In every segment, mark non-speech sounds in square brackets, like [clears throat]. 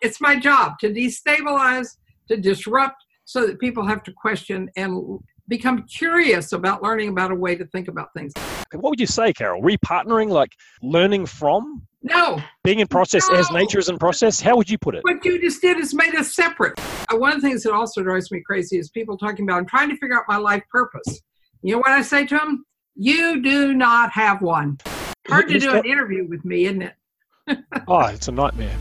It's my job to destabilize, to disrupt, so that people have to question and become curious about learning about a way to think about things. What would you say, Carol? Repartnering, like learning from? No. Being in process no. as nature is in process? How would you put it? What you just did is made us separate. Uh, one of the things that also drives me crazy is people talking about, I'm trying to figure out my life purpose. You know what I say to them? You do not have one. Hard to do an interview with me, isn't it? [laughs] oh, it's a nightmare.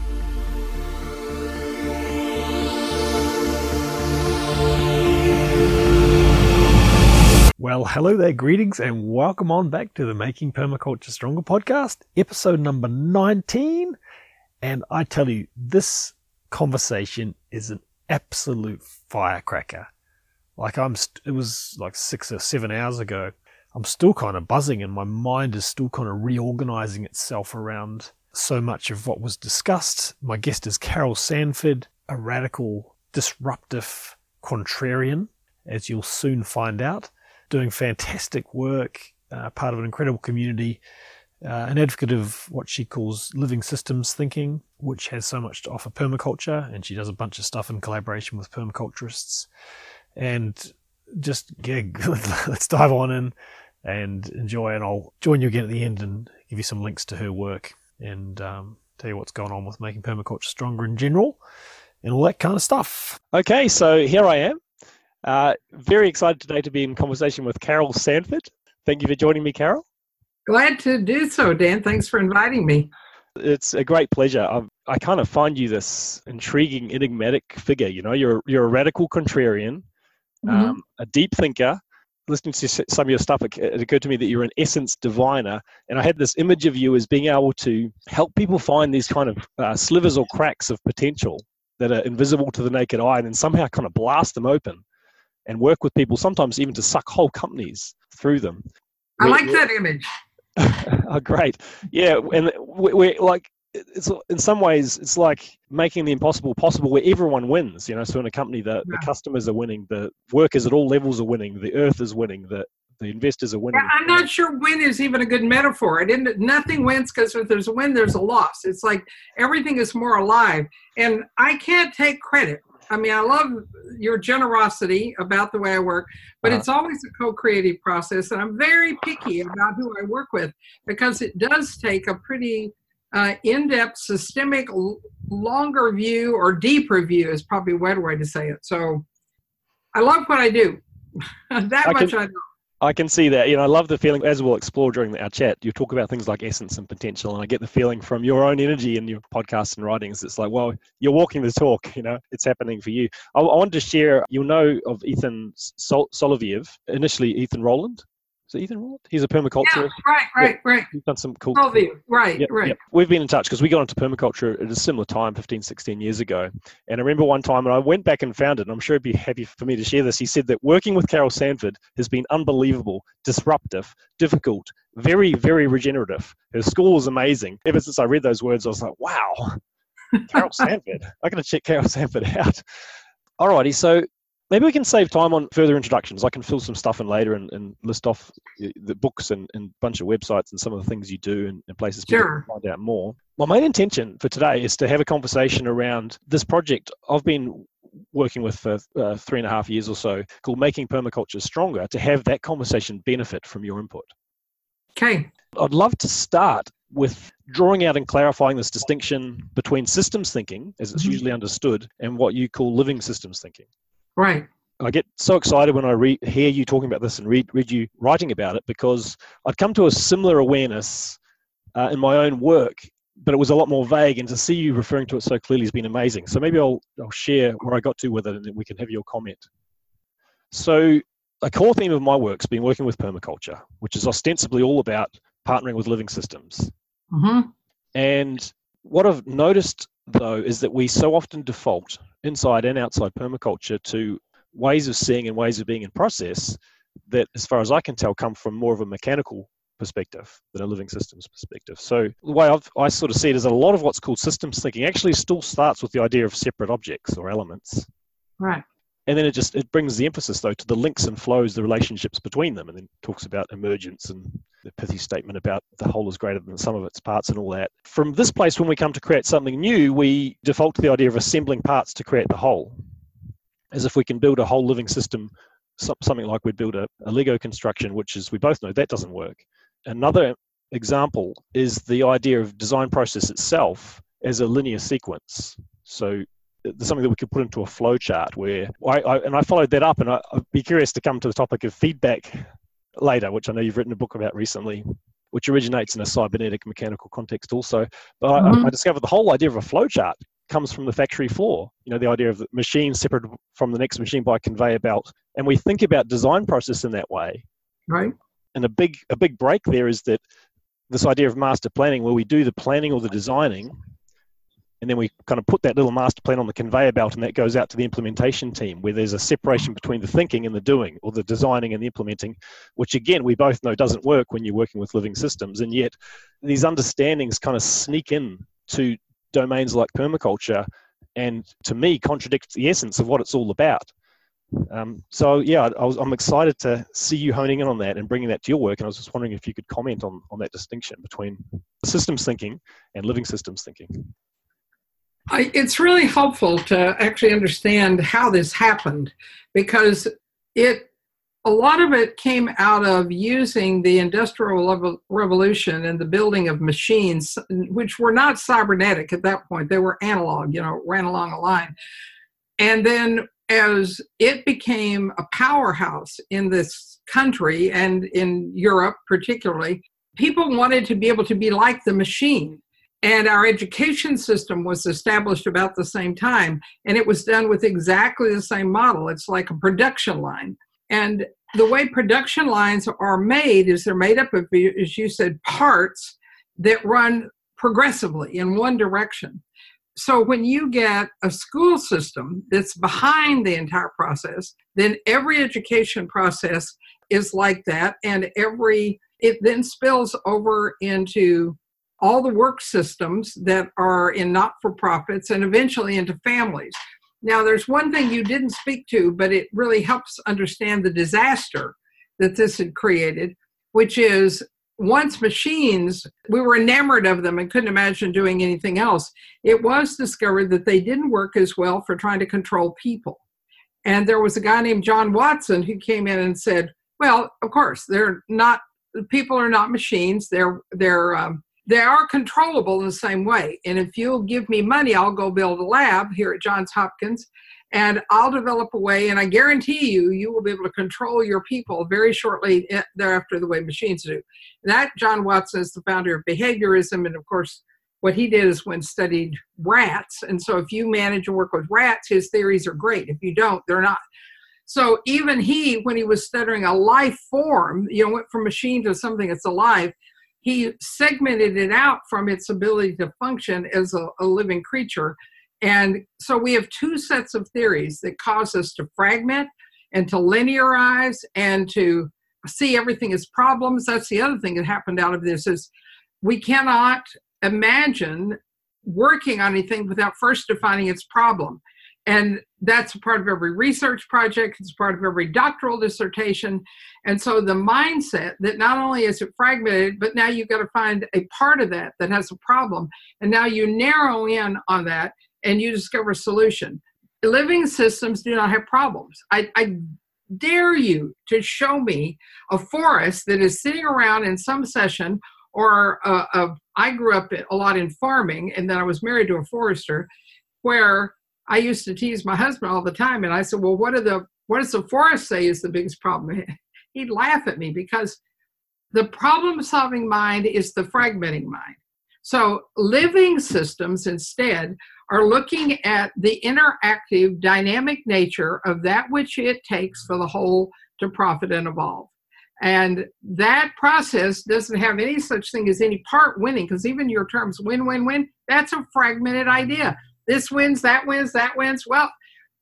Well, hello there, greetings, and welcome on back to the Making Permaculture Stronger podcast, episode number 19. And I tell you, this conversation is an absolute firecracker. Like I'm, st- it was like six or seven hours ago. I'm still kind of buzzing, and my mind is still kind of reorganizing itself around so much of what was discussed. My guest is Carol Sanford, a radical, disruptive contrarian, as you'll soon find out doing fantastic work, uh, part of an incredible community, uh, an advocate of what she calls living systems thinking, which has so much to offer permaculture, and she does a bunch of stuff in collaboration with permaculturists. And just yeah, [laughs] let's dive on in and enjoy. And I'll join you again at the end and give you some links to her work and um, tell you what's going on with making permaculture stronger in general and all that kind of stuff. Okay, so here I am uh, very excited today to be in conversation with Carol Sanford. Thank you for joining me, Carol. Glad to do so, Dan. Thanks for inviting me. It's a great pleasure. i i kind of find you this intriguing, enigmatic figure. You know, you're you're a radical contrarian, mm-hmm. um, a deep thinker. Listening to some of your stuff, it occurred to me that you're an essence diviner, and I had this image of you as being able to help people find these kind of uh, slivers or cracks of potential that are invisible to the naked eye, and then somehow kind of blast them open and work with people, sometimes even to suck whole companies through them. I we're, like that image. [laughs] oh, great. Yeah. And we're, we're like, it's in some ways it's like making the impossible possible where everyone wins you know so in a company the, yeah. the customers are winning the workers at all levels are winning the earth is winning the the investors are winning i'm not sure win is even a good metaphor i didn't nothing wins because if there's a win there's a loss it's like everything is more alive and i can't take credit I mean, I love your generosity about the way I work, but uh-huh. it's always a co-creative process, and I'm very picky about who I work with because it does take a pretty uh, in-depth, systemic, longer view or deeper view is probably a better way to say it. So, I love what I do. [laughs] that I much can, I know. I can see that. You know, I love the feeling, as we'll explore during our chat, you talk about things like essence and potential. And I get the feeling from your own energy in your podcasts and writings. It's like, well, you're walking the talk, you know, it's happening for you. I, I to share, you'll know of Ethan Sol- Soloviev, initially Ethan Roland. Is Ethan Roland? He's a permaculturist. Yeah, right, right, yeah, right. He's done some cool. Soloviev, right, yep, right. Yep. We've been in touch because we got into permaculture at a similar time, 15, 16 years ago. And I remember one time, and I went back and found it, and I'm sure he'd be happy for me to share this. He said that working with Carol Sanford has been unbelievable, disruptive, difficult, very, very regenerative. Her school was amazing. Ever since I read those words, I was like, wow, Carol [laughs] Sanford. I'm going to check Carol Sanford out. Alrighty, so maybe we can save time on further introductions. I can fill some stuff in later and, and list off the books and a bunch of websites and some of the things you do and, and places people sure. can find out more. My main intention for today is to have a conversation around this project I've been working with for uh, three and a half years or so called Making Permaculture Stronger to have that conversation benefit from your input. Okay. I'd love to start with drawing out and clarifying this distinction between systems thinking, as it's mm-hmm. usually understood, and what you call living systems thinking. Right. I get so excited when I re- hear you talking about this and read, read you writing about it because I'd come to a similar awareness uh, in my own work, but it was a lot more vague. And to see you referring to it so clearly has been amazing. So maybe I'll, I'll share where I got to with it and then we can have your comment. So, a core theme of my work's been working with permaculture, which is ostensibly all about partnering with living systems. Mm-hmm. And what I've noticed though is that we so often default inside and outside permaculture to ways of seeing and ways of being in process that, as far as I can tell, come from more of a mechanical perspective than a living systems perspective. So the way I've, I sort of see it is a lot of what's called systems thinking actually still starts with the idea of separate objects or elements. Right. And then it just it brings the emphasis though to the links and flows, the relationships between them, and then talks about emergence and the pithy statement about the whole is greater than the sum of its parts and all that. From this place, when we come to create something new, we default to the idea of assembling parts to create the whole, as if we can build a whole living system, something like we'd build a, a Lego construction, which is, we both know that doesn't work. Another example is the idea of design process itself as a linear sequence. So there's something that we could put into a flow chart where I, I and I followed that up and I, would be curious to come to the topic of feedback later, which I know you've written a book about recently, which originates in a cybernetic mechanical context also. But mm-hmm. I, I, discovered the whole idea of a flow chart comes from the factory floor. You know, the idea of the machine separate from the next machine by a conveyor belt. And we think about design process in that way. Right. And a big a big break there is that this idea of master planning where we do the planning or the designing and then we kind of put that little master plan on the conveyor belt and that goes out to the implementation team where there's a separation between the thinking and the doing or the designing and the implementing which again we both know doesn't work when you're working with living systems. And yet these understandings kind of sneak in to domains like permaculture and to me contradict the essence of what it's all about. Um, so yeah I was, i'm excited to see you honing in on that and bringing that to your work. And i was just wondering if you could comment on, on that distinction between systems thinking and living systems thinking I, it's really helpful to actually understand how this happened because it a lot of it came out of using the industrial revolution and the building of machines which were not cybernetic at that point. They were analog you know ran along a line. And then as it became a powerhouse in this country and in Europe particularly people wanted to be able to be like the machine and our education system was established about the same time, and it was done with exactly the same model. It's like a production line. And the way production lines are made is they're made up of, as you said, parts that run progressively in one direction. So when you get a school system that's behind the entire process, then every education process is like that, and every it then spills over into all the work systems that are in not for profits and eventually into families. Now, there's one thing you didn't speak to, but it really helps understand the disaster that this had created, which is once machines, we were enamored of them and couldn't imagine doing anything else. It was discovered that they didn't work as well for trying to control people. And there was a guy named John Watson who came in and said, "Well, of course, they're not. People are not machines. They're they're um, they are controllable in the same way. And if you'll give me money, I'll go build a lab here at Johns Hopkins and I'll develop a way, and I guarantee you, you will be able to control your people very shortly eh, thereafter the way machines do. That John Watson is the founder of behaviorism, and of course, what he did is when studied rats. And so, if you manage to work with rats, his theories are great. If you don't, they're not. So even he, when he was studying a life form, you know, went from machine to something that's alive, he segmented it out from its ability to function as a, a living creature. And so we have two sets of theories that cause us to fragment and to linearize and to see everything as problems. That's the other thing that happened out of this is we cannot imagine working on anything without first defining its problem. And that's part of every research project, it's part of every doctoral dissertation. And so the mindset that not only is it fragmented, but now you've got to find a part of that that has a problem. And now you narrow in on that and you discover a solution. Living systems do not have problems. I, I dare you to show me a forest that is sitting around in some session or a, a, I grew up a lot in farming and then I was married to a forester where I used to tease my husband all the time, and I said, "Well, what are the what does the forest say is the biggest problem?" [laughs] He'd laugh at me because the problem-solving mind is the fragmenting mind. So living systems instead are looking at the interactive, dynamic nature of that which it takes for the whole to profit and evolve. And that process doesn't have any such thing as any part winning, because even your terms win, win, win, that's a fragmented idea this wins, that wins, that wins. Well,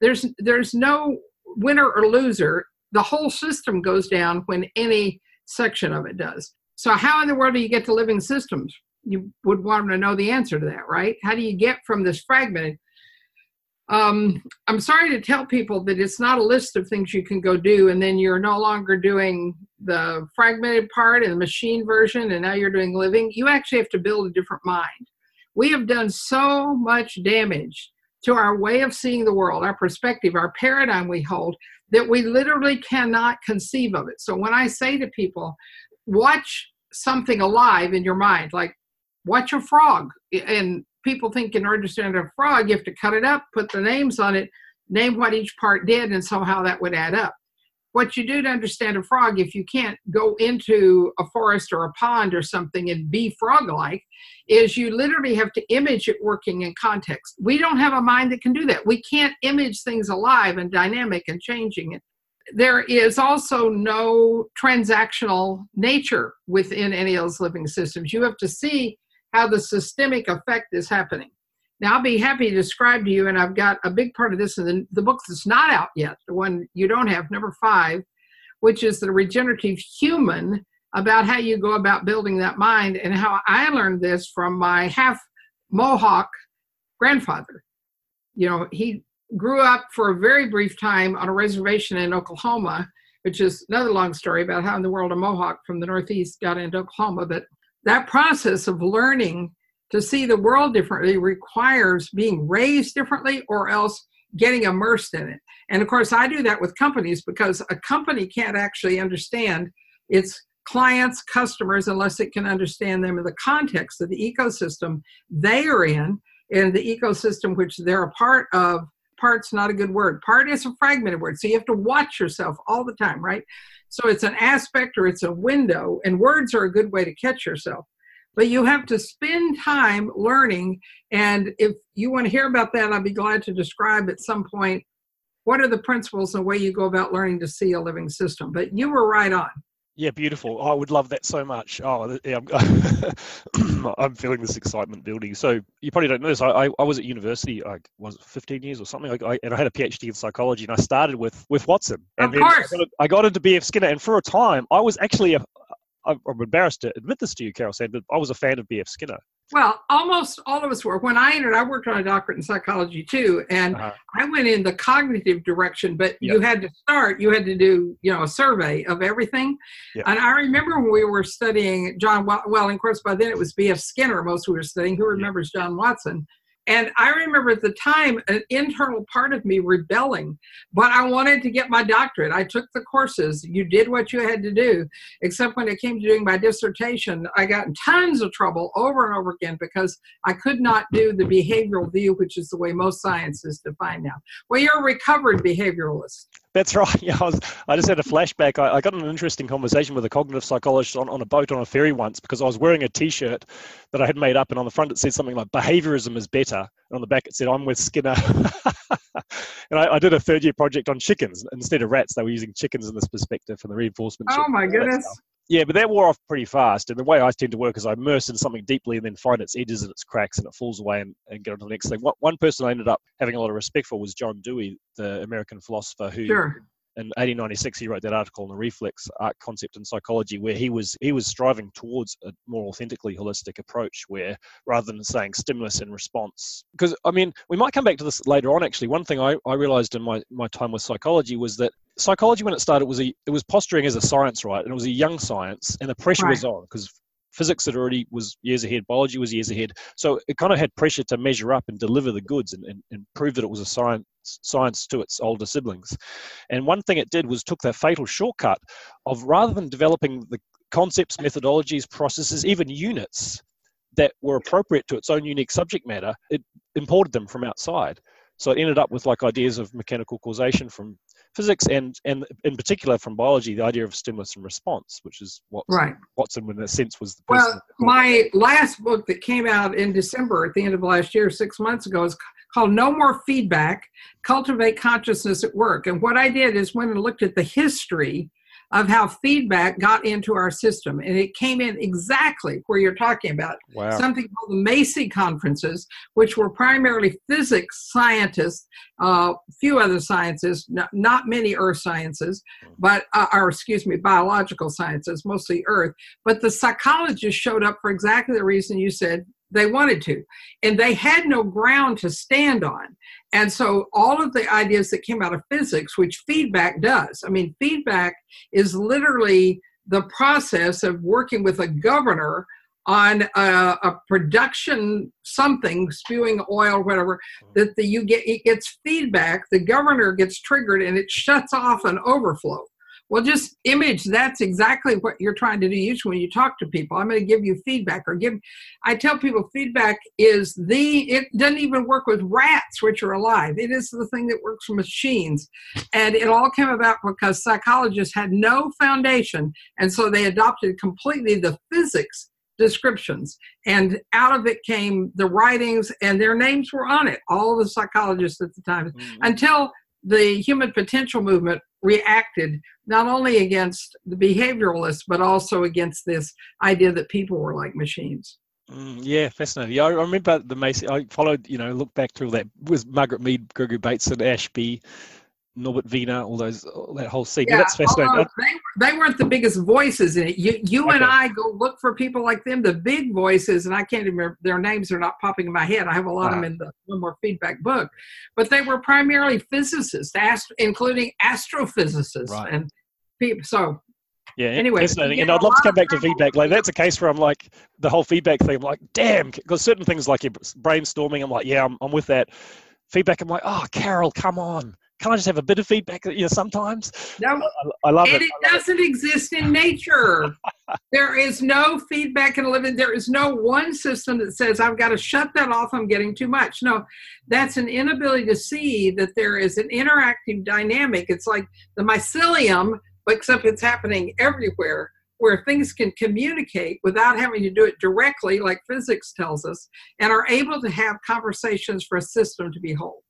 there's there's no winner or loser. The whole system goes down when any section of it does. So how in the world do you get to living systems? You would want them to know the answer to that, right? How do you get from this fragmented? um, I'm sorry to tell people that it's not a list of things you can go do, and then you're no longer doing the fragmented part and the machine version, and now you're doing living. You actually have to build a different mind. We have done so much damage to our way of seeing the world, our perspective, our paradigm we hold, that we literally cannot conceive of it. So when I say to people, watch something alive in your mind, like watch a frog, and people think in order to understand a frog, you have to cut it up, put the names on it, name what each part did, and somehow that would add up. What you do to understand a frog, if you can't go into a forest or a pond or something and be frog like, is you literally have to image it working in context. We don't have a mind that can do that. We can't image things alive and dynamic and changing it. There is also no transactional nature within any of those living systems. You have to see how the systemic effect is happening. Now, I'll be happy to describe to you, and I've got a big part of this in the, the book that's not out yet, the one you don't have, number five, which is the regenerative human about how you go about building that mind and how I learned this from my half Mohawk grandfather. You know, he grew up for a very brief time on a reservation in Oklahoma, which is another long story about how in the world a Mohawk from the Northeast got into Oklahoma. But that process of learning to see the world differently requires being raised differently or else getting immersed in it. And of course, I do that with companies because a company can't actually understand its clients, customers, unless it can understand them in the context of the ecosystem they are in and the ecosystem which they're a part of. Part's not a good word. Part is a fragmented word. So you have to watch yourself all the time, right? So it's an aspect or it's a window, and words are a good way to catch yourself. But you have to spend time learning. And if you want to hear about that, I'd be glad to describe at some point what are the principles and the way you go about learning to see a living system. But you were right on. Yeah, beautiful. I would love that so much. Oh, yeah, I'm, [laughs] I'm, feeling this excitement building. So you probably don't know this. I, I was at university. I was 15 years or something, I, I, and I had a PhD in psychology. And I started with with Watson. And of course. I got, I got into B.F. Skinner, and for a time, I was actually a, I'm embarrassed to admit this to you, Carol Sand, but I was a fan of B.F. Skinner. Well, almost all of us were. When I entered, I worked on a doctorate in psychology too, and uh-huh. I went in the cognitive direction. But yep. you had to start. You had to do, you know, a survey of everything. Yep. And I remember when we were studying John. Well, of course, by then it was B.F. Skinner. Most we were studying. Who remembers yep. John Watson? And I remember at the time an internal part of me rebelling, but I wanted to get my doctorate. I took the courses. You did what you had to do, except when it came to doing my dissertation, I got in tons of trouble over and over again because I could not do the behavioral view, which is the way most science is defined now. Well, you're a recovered behavioralist. That's right. [laughs] Yeah, I, was, I just had a flashback. I, I, got an interesting conversation with a cognitive psychologist on, on a boat on a ferry once because I was wearing a T-shirt that I had made up, and on the front it said something like "behaviorism is better," and on the back it said "I'm with Skinner." [laughs] and I, I, did a third year project on chickens instead of rats. They were using chickens in this perspective for the reinforcement. Oh my goodness! Yeah, but that wore off pretty fast. And the way I tend to work is I immerse in something deeply and then find its edges and its cracks and it falls away and, and get on to the next thing. What, one person I ended up having a lot of respect for was John Dewey, the American philosopher who sure in 1896 he wrote that article on the reflex arc concept in psychology where he was he was striving towards a more authentically holistic approach where rather than saying stimulus and response. Because i mean we might come back to this later on actually. One thing i, I realized in my, my time with psychology was that psychology when it started was a it was posturing as a science right? And it was a young science and the pressure right. was on because physics had already was years ahead, biology was years ahead. So it kind of had pressure to measure up and deliver the goods and, and, and prove that it was a science science to its older siblings. And one thing it did was took that fatal shortcut of rather than developing the concepts, methodologies, processes, even units that were appropriate to its own unique subject matter, it imported them from outside. So it ended up with like ideas of mechanical causation from physics and and in particular from biology the idea of stimulus and response which is what right. watson in a sense was the well my last book that came out in december at the end of last year six months ago is called no more feedback cultivate consciousness at work and what i did is went and looked at the history of how feedback got into our system. And it came in exactly where you're talking about wow. something called the Macy conferences, which were primarily physics scientists, a uh, few other sciences, not, not, many earth sciences, but, uh, or excuse me, biological sciences, mostly earth. But the psychologists showed up for exactly the reason you said they wanted to. And they had no ground to stand on. And so all of the ideas that came out of physics, which feedback does, I mean, feedback is literally the process of working with a governor on a, a, production something spewing oil whatever mm-hmm. that the, you get it gets feedback the governor gets triggered and it shuts off an overflow well just image that's exactly what you're trying to do usually when you talk to people i'm going to give you feedback or give i tell people feedback is the it doesn't even work with rats which are alive it is the thing that works with machines and it all came about because psychologists had no foundation and so they adopted completely the physics descriptions. And out of it came the writings, and their names were on it, all the psychologists at the time, mm-hmm. until the human potential movement reacted not only against the behavioralists, but also against this idea that people were like machines. Mm, yeah, fascinating. Yeah, I remember the Macy. I followed, you know, look back through that was Margaret Mead, Gregory Bateson, Ashby, Norbert Wiener, all those, all that whole scene. Yeah, that's fascinating. They, they weren't the biggest voices in it. You, you okay. and I go look for people like them, the big voices, and I can't even remember their names are not popping in my head. I have a lot of them ah. in the no more feedback book, but they were primarily physicists, ast- including astrophysicists right. and people. So yeah, anyway, fascinating. And I'd love to come back to feedback. Like that's a case where I'm like the whole feedback thing. I'm like, damn, because certain things like brainstorming, I'm like, yeah, I'm, I'm with that. Feedback, I'm like, oh, Carol, come on can I just have a bit of feedback? You know, sometimes. No, I, I love and it. it doesn't it. exist in nature. [laughs] there is no feedback in a living. There is no one system that says I've got to shut that off. I'm getting too much. No, that's an inability to see that there is an interactive dynamic. It's like the mycelium, except it's happening everywhere where things can communicate without having to do it directly, like physics tells us, and are able to have conversations for a system to be whole.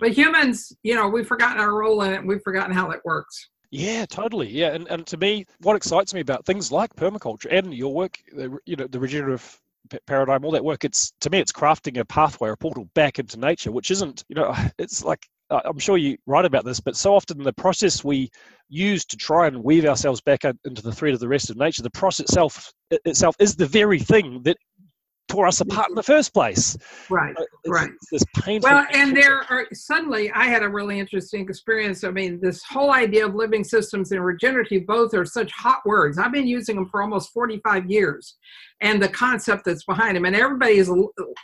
But humans, you know, we've forgotten our role in it. We've forgotten how that works. Yeah, totally. Yeah, and, and to me, what excites me about things like permaculture and your work, you know, the regenerative paradigm, all that work, it's to me, it's crafting a pathway or a portal back into nature, which isn't, you know, [sighs] it's like I'm sure you write about this, but so often the process we use to try and weave ourselves back into the thread of the rest of nature, the process itself itself is the very thing that tore us apart in the first place. Right, uh, it's, right. This painful. Well, and there are suddenly I had a really interesting experience. I mean, this whole idea of living systems and regenerative both are such hot words. I've been using them for almost 45 years, and the concept that's behind them, and everybody is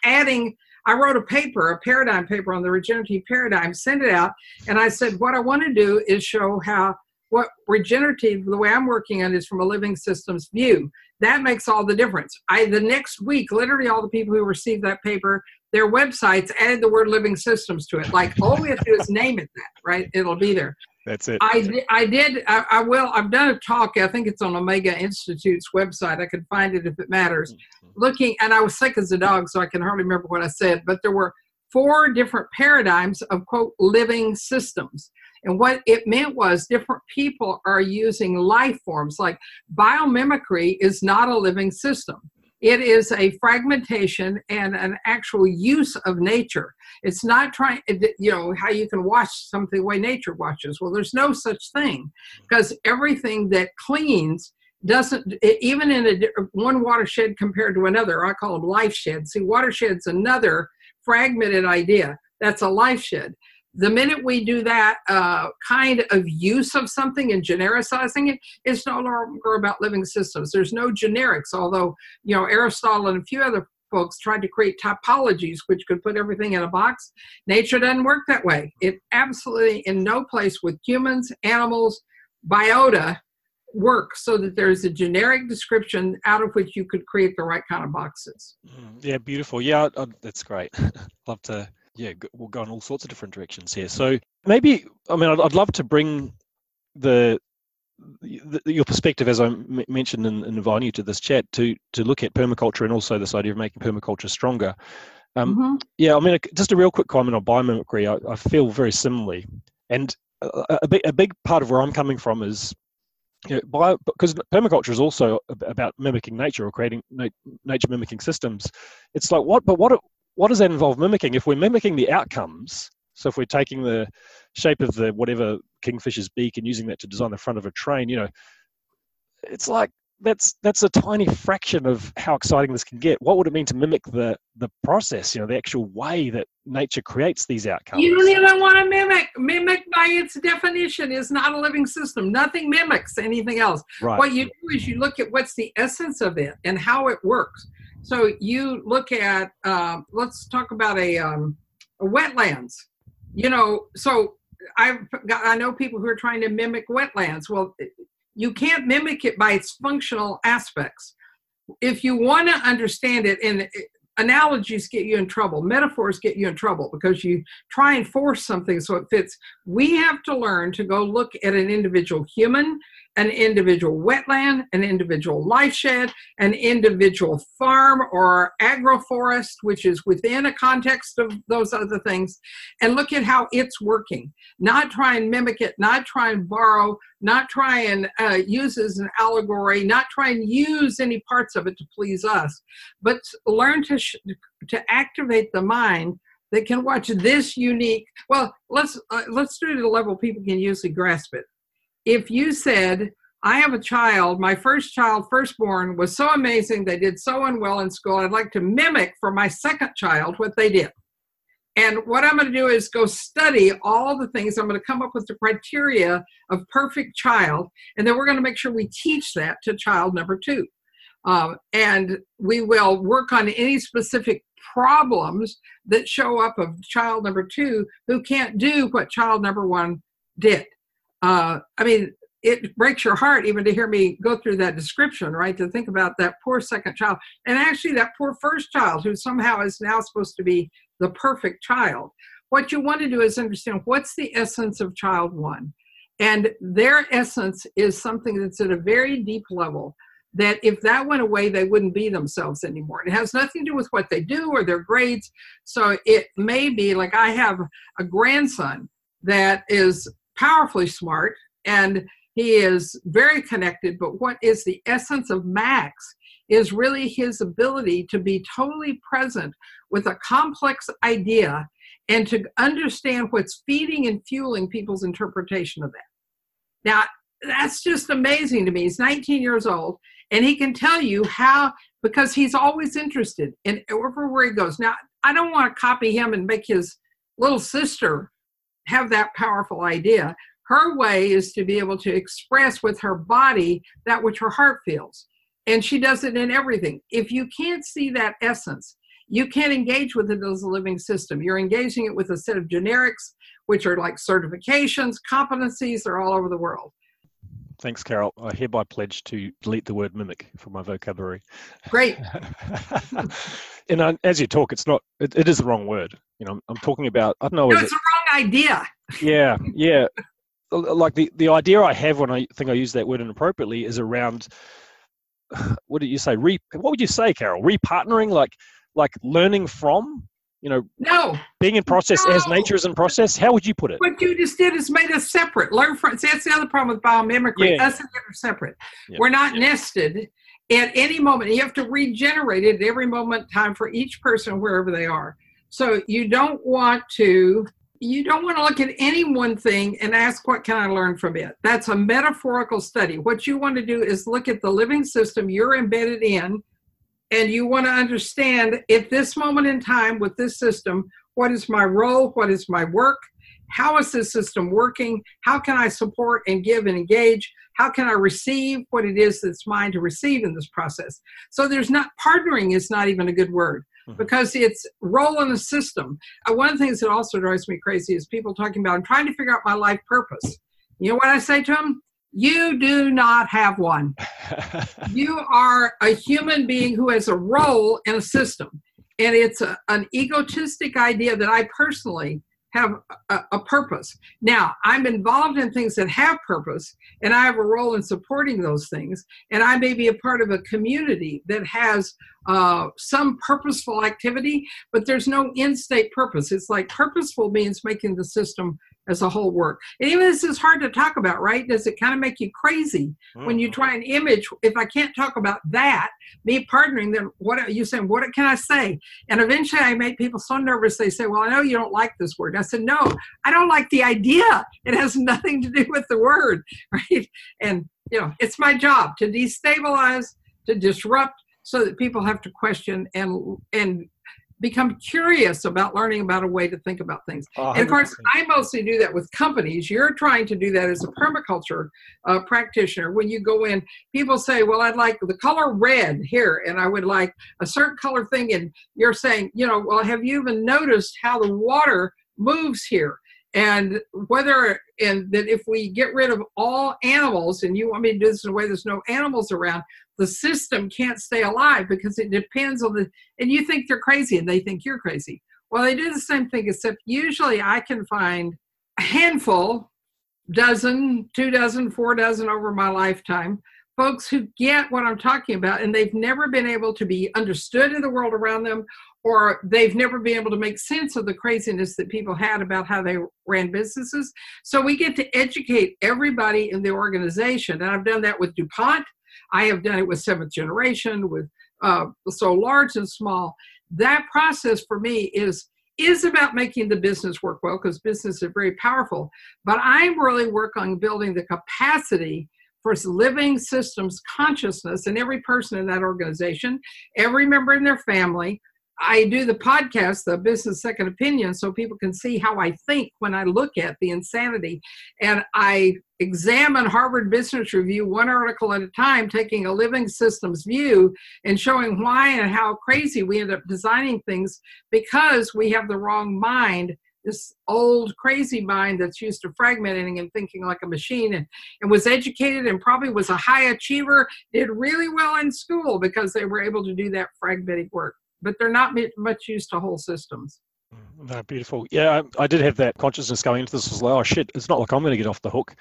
adding. I wrote a paper, a paradigm paper on the regenerative paradigm, sent it out, and I said, what I want to do is show how what regenerative the way i'm working on is from a living systems view. That makes all the difference. I the next week literally all the people who received that paper their websites added the word living systems to it. Like all we have to do is name it that right? It'll be there. That's it. I did i did I, I, will i've done a talk i think it's on omega institute's website. I could find it if it matters. Mm-hmm. looking and i was sick as a dog so i can hardly remember what i said but there were four different paradigms of quote living systems and what it meant was different people are using life forms. Like biomimicry is not a living system. It is a fragmentation and an actual use of nature. It's not trying, you know, how you can watch something the way nature watches. Well, there's no such thing because everything that cleans doesn't even in a one watershed compared to another i call them life sheds see watershed's another fragmented idea that's a life shed the minute we do that uh, kind of use of something and genericizing it, it's no longer about living systems. There's no generics, although, you know, Aristotle and a few other folks tried to create typologies which could put everything in a box. Nature doesn't work that way. It absolutely, in no place with humans, animals, biota, works so that there's a generic description out of which you could create the right kind of boxes. Mm, yeah, beautiful. Yeah, that's great. [laughs] Love to yeah, we'll go in all sorts of different directions here. So maybe, I mean, I'd, I'd love to bring the, the your perspective, as I m- mentioned in, in inviting you to this chat, to to look at permaculture and also this idea of making permaculture stronger. Um, mm-hmm. Yeah, I mean, just a real quick comment on biomimicry. I, I feel very similarly, and a, a, big, a big part of where I'm coming from is you know, bio, because permaculture is also about mimicking nature or creating na- nature mimicking systems. It's like what, but what what does that involve mimicking? If we're mimicking the outcomes, so if we're taking the shape of the whatever kingfisher's beak and using that to design the front of a train, you know, it's like that's that's a tiny fraction of how exciting this can get. What would it mean to mimic the the process? You know, the actual way that nature creates these outcomes. You don't even want to mimic. Mimic, by its definition, is not a living system. Nothing mimics anything else. Right. What you do is you look at what's the essence of it and how it works. So you look at. Uh, let's talk about a, um, a wetlands. You know, so I've got. I know people who are trying to mimic wetlands. Well you can't mimic it by its functional aspects. If you want to understand it, and analogies get you in trouble, metaphors get you in trouble because you try and force something so it fits. We have to learn to go look at an individual human an individual wetland, an individual life shed, an individual farm or agroforest, which is within a context of those other things, and look at how it's working. Not try and mimic it, not try and borrow, not try and uh, use as an allegory, not try and use any parts of it to please us, but learn to, sh- to activate the mind that can watch this unique well let's uh, let's do it at a level people can usually grasp it if you said, I have a child, my first child, firstborn, was so amazing, they did so unwell in school, I'd like to mimic for my second child what they did. And what I'm going to do is go study all the things. I'm going to come up with the criteria of perfect child, and then we're going to make sure we teach that to child number two. Um, and we will work on any specific problems that show up of child number two who can't do what child number one did uh, I mean, it breaks your heart even to hear me go through that description, right? To think about that poor second child and actually that poor first child who somehow is now supposed to be the perfect child. What you want to do is understand what's the essence of child one. And their essence is something that's at a very deep level that if that went away, they wouldn't be themselves anymore. It has nothing to do with what they do or their grades. So it may be like I have a grandson that is powerfully smart and he is very connected. But what is the essence of Max is really his ability to be totally present with a complex idea and to understand what's feeding and fueling people's interpretation of that. Now, that's just amazing to me. He's 19 years old and he can tell you how, because he's always interested in wherever he goes. Now, I don't want to copy him and make his little sister have that powerful idea. Her way is to be able to express with her body that which her heart feels. And she does it in everything. If you can't see that essence, you can't engage with it as a living system. You're engaging it with a set of generics, which are like certifications, competencies, they're all over the world. Thanks, Carol. I hereby pledge to delete the word mimic from my vocabulary. Great. [laughs] and uh, as you talk, it's not. It, it is the wrong word. You know, I'm, I'm talking about. I don't know. No, it's it, the wrong idea. Yeah, [laughs] yeah. like the the idea I have when I think I use that word inappropriately is around. [sighs] What did you say? Re. What would you say, Carol? Repartnering, like like learning from you know no. being in process no. as nature is in process how would you put it? What you just did is made us separate. Learn from see, that's the other problem with biomimicry. Yeah. us and them are separate. Yeah. we're not yeah. nested at any moment. You have to regenerate it at every moment time for each person wherever they are. So you don't want to you don't want to look at any one thing and ask what can i learn from it? That's a metaphorical study. What you want to do is look at the living system you're embedded in and you want to understand at this moment in time with this system what is my role? What is my work? How is this system working? How can i support and give and engage? How can i receive what it is that's mine to receive in this process? So there's not partnering is not even a good word mm-hmm. because it's role in the system. Uh, one of the things that also drives me crazy is people talking about i'm trying to figure out my life purpose. You know what i say to them you do not have one. [laughs] you are a human being who has a role in a system. And it's a, an egotistic idea that I personally have a, a, purpose. Now, I'm involved in things that have purpose, and I have a role in supporting those things. And I may be a part of a community that has uh, some purposeful activity, but there's no in state purpose. It's like purposeful means making the system as a whole work. And even this is hard to talk about, right? Does it kind of make you crazy mm-hmm. when you mm-hmm. try and image? If I can't talk about that, me partnering, then what are you saying? What can I say? And eventually I make people so nervous they say, Well, I know you don't like this word. I said, No, I don't like the idea. It has [laughs] nothing to do with the word, [laughs] right? And you know, it's my job to destabilize, to disrupt, so that people have to question and and become curious about learning about a way to think about things. And of course, I mostly do that with companies. You're trying to do that as a permaculture uh, practitioner. When you go in, people say, Well, I'd like the color red here, and I would like a certain color thing. And you're saying, You know, well, have you even noticed how the water moves here? And whether, and that if we get rid of all animals, and you want me to do this in a way there's no animals around, the system can't stay alive because it depends on the and you think they're crazy and they think you're crazy. Well they do the same thing except usually i can find a handful dozen two dozen four dozen over my lifetime folks who get what i'm talking about and they've never been able to be understood in the world around them or they've never been able to make sense of the craziness that people had about how they ran businesses. So we get to educate everybody in the organization and i've done that with dupont I have done it with seventh generation, with uh, so large and small. That process for me is is about making the business work well because business is very powerful. But I'm really working on building the capacity for living systems consciousness in every person in that organization, every member in their family. I do the podcast, the Business Second Opinion, so people can see how I think when I look at the insanity. And I examine Harvard Business Review one article at a time, taking a living systems view and showing why and how crazy we end up designing things because we have the wrong mind this old crazy mind that's used to fragmenting and thinking like a machine and, and was educated and probably was a high achiever did really well in school because they were able to do that fragmenting work but they're not much used to whole systems mm, No, beautiful. Yeah, I, I did have that consciousness going into this Was like, Oh shit, it's not like I'm going to get off the hook.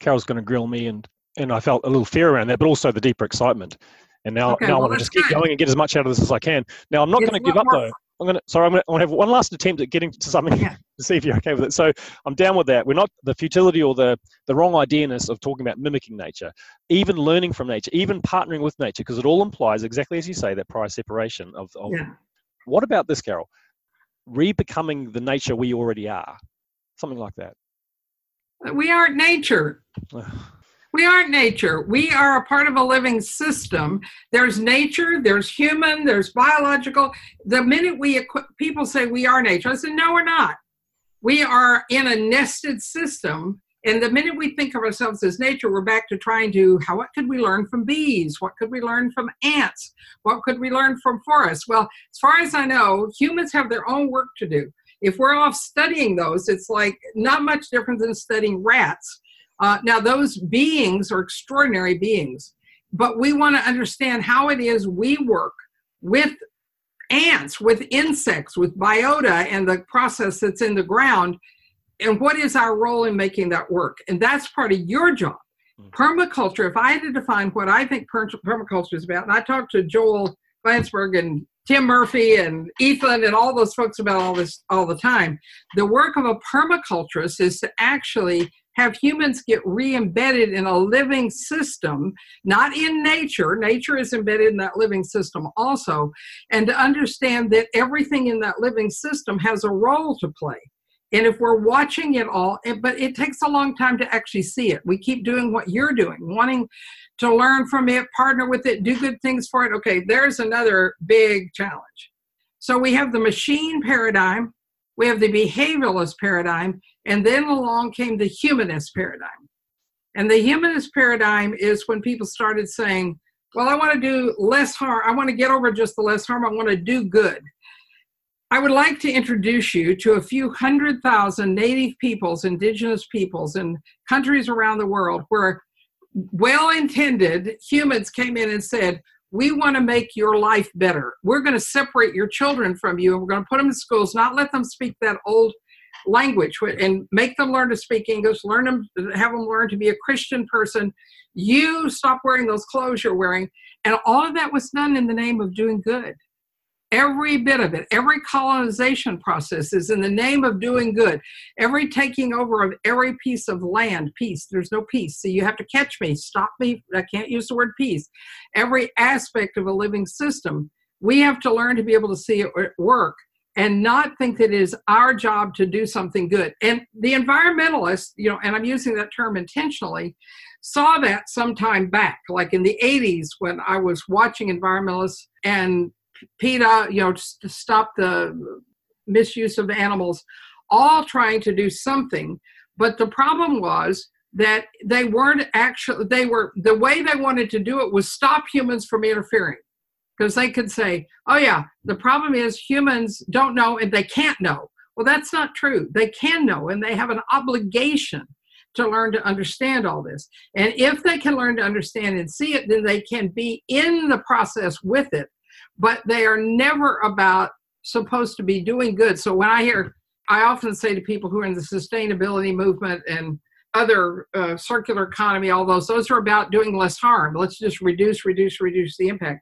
Carol's going to grill me, and and I felt a little fear around that, but also the deeper excitement. And now, Okay, now well, I want to just keep going and get as much out of this as I can. Now, I'm not going to give up though. I'm going to. Sorry, I'm going to I'm gonna have one last attempt at getting to something [laughs] to see if you're okay with it. So I'm down with that. We're not the futility or the the wrong ideaness of talking about mimicking nature, even learning from nature, even partnering with nature, because it all implies exactly as you say that prior separation of, of yeah what about this, Carol? Re-becoming the nature we already are, something like that. we aren't nature We aren't nature. We are a part of a living system. There's nature, there's human, there's biological. The minute we people say we are nature, I said, no, we're not. We are in a nested system. And the minute we think of ourselves as nature, we're back to trying to how what could we learn from bees? What could we learn from ants? What could we learn from forests? Well, as far as I know, humans have their own work to do. If we're off studying those, it's like not much different than studying rats. Uh, now, those beings are extraordinary beings, but we want to understand how it is we work with ants, with insects, with biota, and the process that's in the ground, and what is our role in making that work. And that's part of your job. Mm. Permaculture, if I had to define what I think per- permaculture is about, and I talked to Joel Glanzberg and Tim Murphy and Ethan and all those folks about all this all the time. The work of a permaculturist is to actually have humans get re-embedded in a living system, not in nature. Nature is embedded in that living system also, and to understand that everything in that living system has a role to play. And if we're watching it all, but it takes a long time to actually see it. We keep doing what you're doing, wanting to learn from it, partner with it, do good things for it. Okay, there's another big challenge. So we have the machine paradigm, we have the behavioralist paradigm, and then along came the humanist paradigm. And the humanist paradigm is when people started saying, well, I want to do less harm. I want to get over just the less harm. I want to do good. I would like to introduce you to a few hundred thousand native peoples, indigenous peoples, in countries around the world where well intended humans came in and said, We want to make your life better. We're going to separate your children from you and we're going to put them in schools, not let them speak that old language and make them learn to speak English, learn them, have them learn to be a Christian person. You stop wearing those clothes you're wearing. And all of that was done in the name of doing good. Every bit of it, every colonization process is in the name of doing good. Every taking over of every piece of land, peace. There's no peace. So you have to catch me, stop me. I can't use the word peace. Every aspect of a living system, we have to learn to be able to see it work and not think that it is our job to do something good. And the environmentalists, you know, and I'm using that term intentionally, saw that sometime back, like in the 80s when I was watching environmentalists and PETA, you know, to stop the misuse of animals, all trying to do something. But the problem was that they weren't actually, they were, the way they wanted to do it was stop humans from interfering. Because they could say, oh, yeah, the problem is humans don't know and they can't know. Well, that's not true. They can know and they have an obligation to learn to understand all this. And if they can learn to understand and see it, then they can be in the process with it. But they are never about supposed to be doing good. So when I hear, I often say to people who are in the sustainability movement and other uh, circular economy, all those, those are about doing less harm. Let's just reduce, reduce, reduce the impact.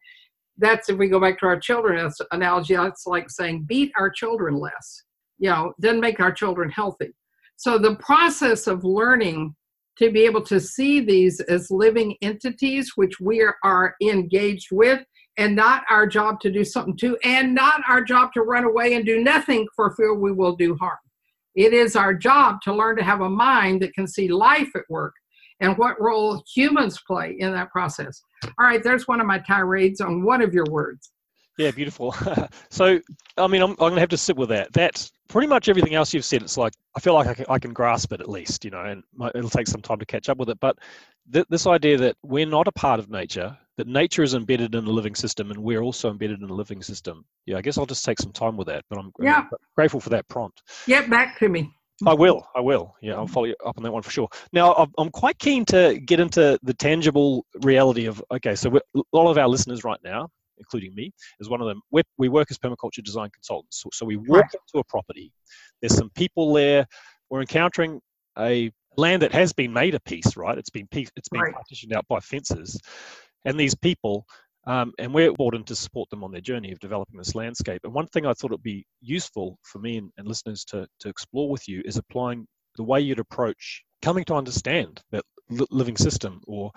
That's if we go back to our children analogy, that's like saying beat our children less. You know, doesn't make our children healthy. So the process of learning to be able to see these as living entities, which we are engaged with, and not our job to do something to, and not our job to run away and do nothing for fear we will do harm. It is our job to learn to have a mind that can see life at work and what role humans play in that process. All right, there's one of my tirades on one of your words. Yeah, beautiful. [laughs] so, I mean, I'm, I'm going to have to sit with that. That's pretty much everything else you've said. It's like, I feel like I can, I can grasp it at least, you know, and it'll take some time to catch up with it. But th- this idea that we're not a part of nature, that nature is embedded in the living system and we're also embedded in the living system. Yeah, I guess I'll just take some time with that, but I'm, yeah. I'm grateful for that prompt. Get back to me. I will. I will. Yeah, I'll follow you up on that one for sure. Now, I'm quite keen to get into the tangible reality of. Okay, so a lot of our listeners right now, including me, is one of them. we we work as permaculture design consultants. So, so we walk right. into a property. There's some people there. We're encountering a land that has been made a piece, right? It's been it's been right. partitioned out by fences, and these people um, and we're brought in to support them on their journey of developing this landscape. And one thing I thought it would be useful for me and, and listeners to, to explore with you is applying the way you'd approach coming to understand that li- living system or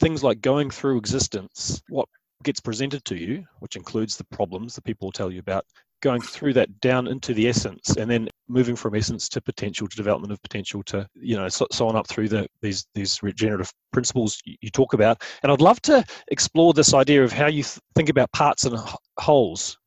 things like going through existence, what gets presented to you, which includes the problems that people will tell you about, going through that down into the essence and then moving from essence to potential to development of potential to you know so, so on up through the these these regenerative principles you, talk about. And i'd love to explore this idea of how you th- think about parts and wholes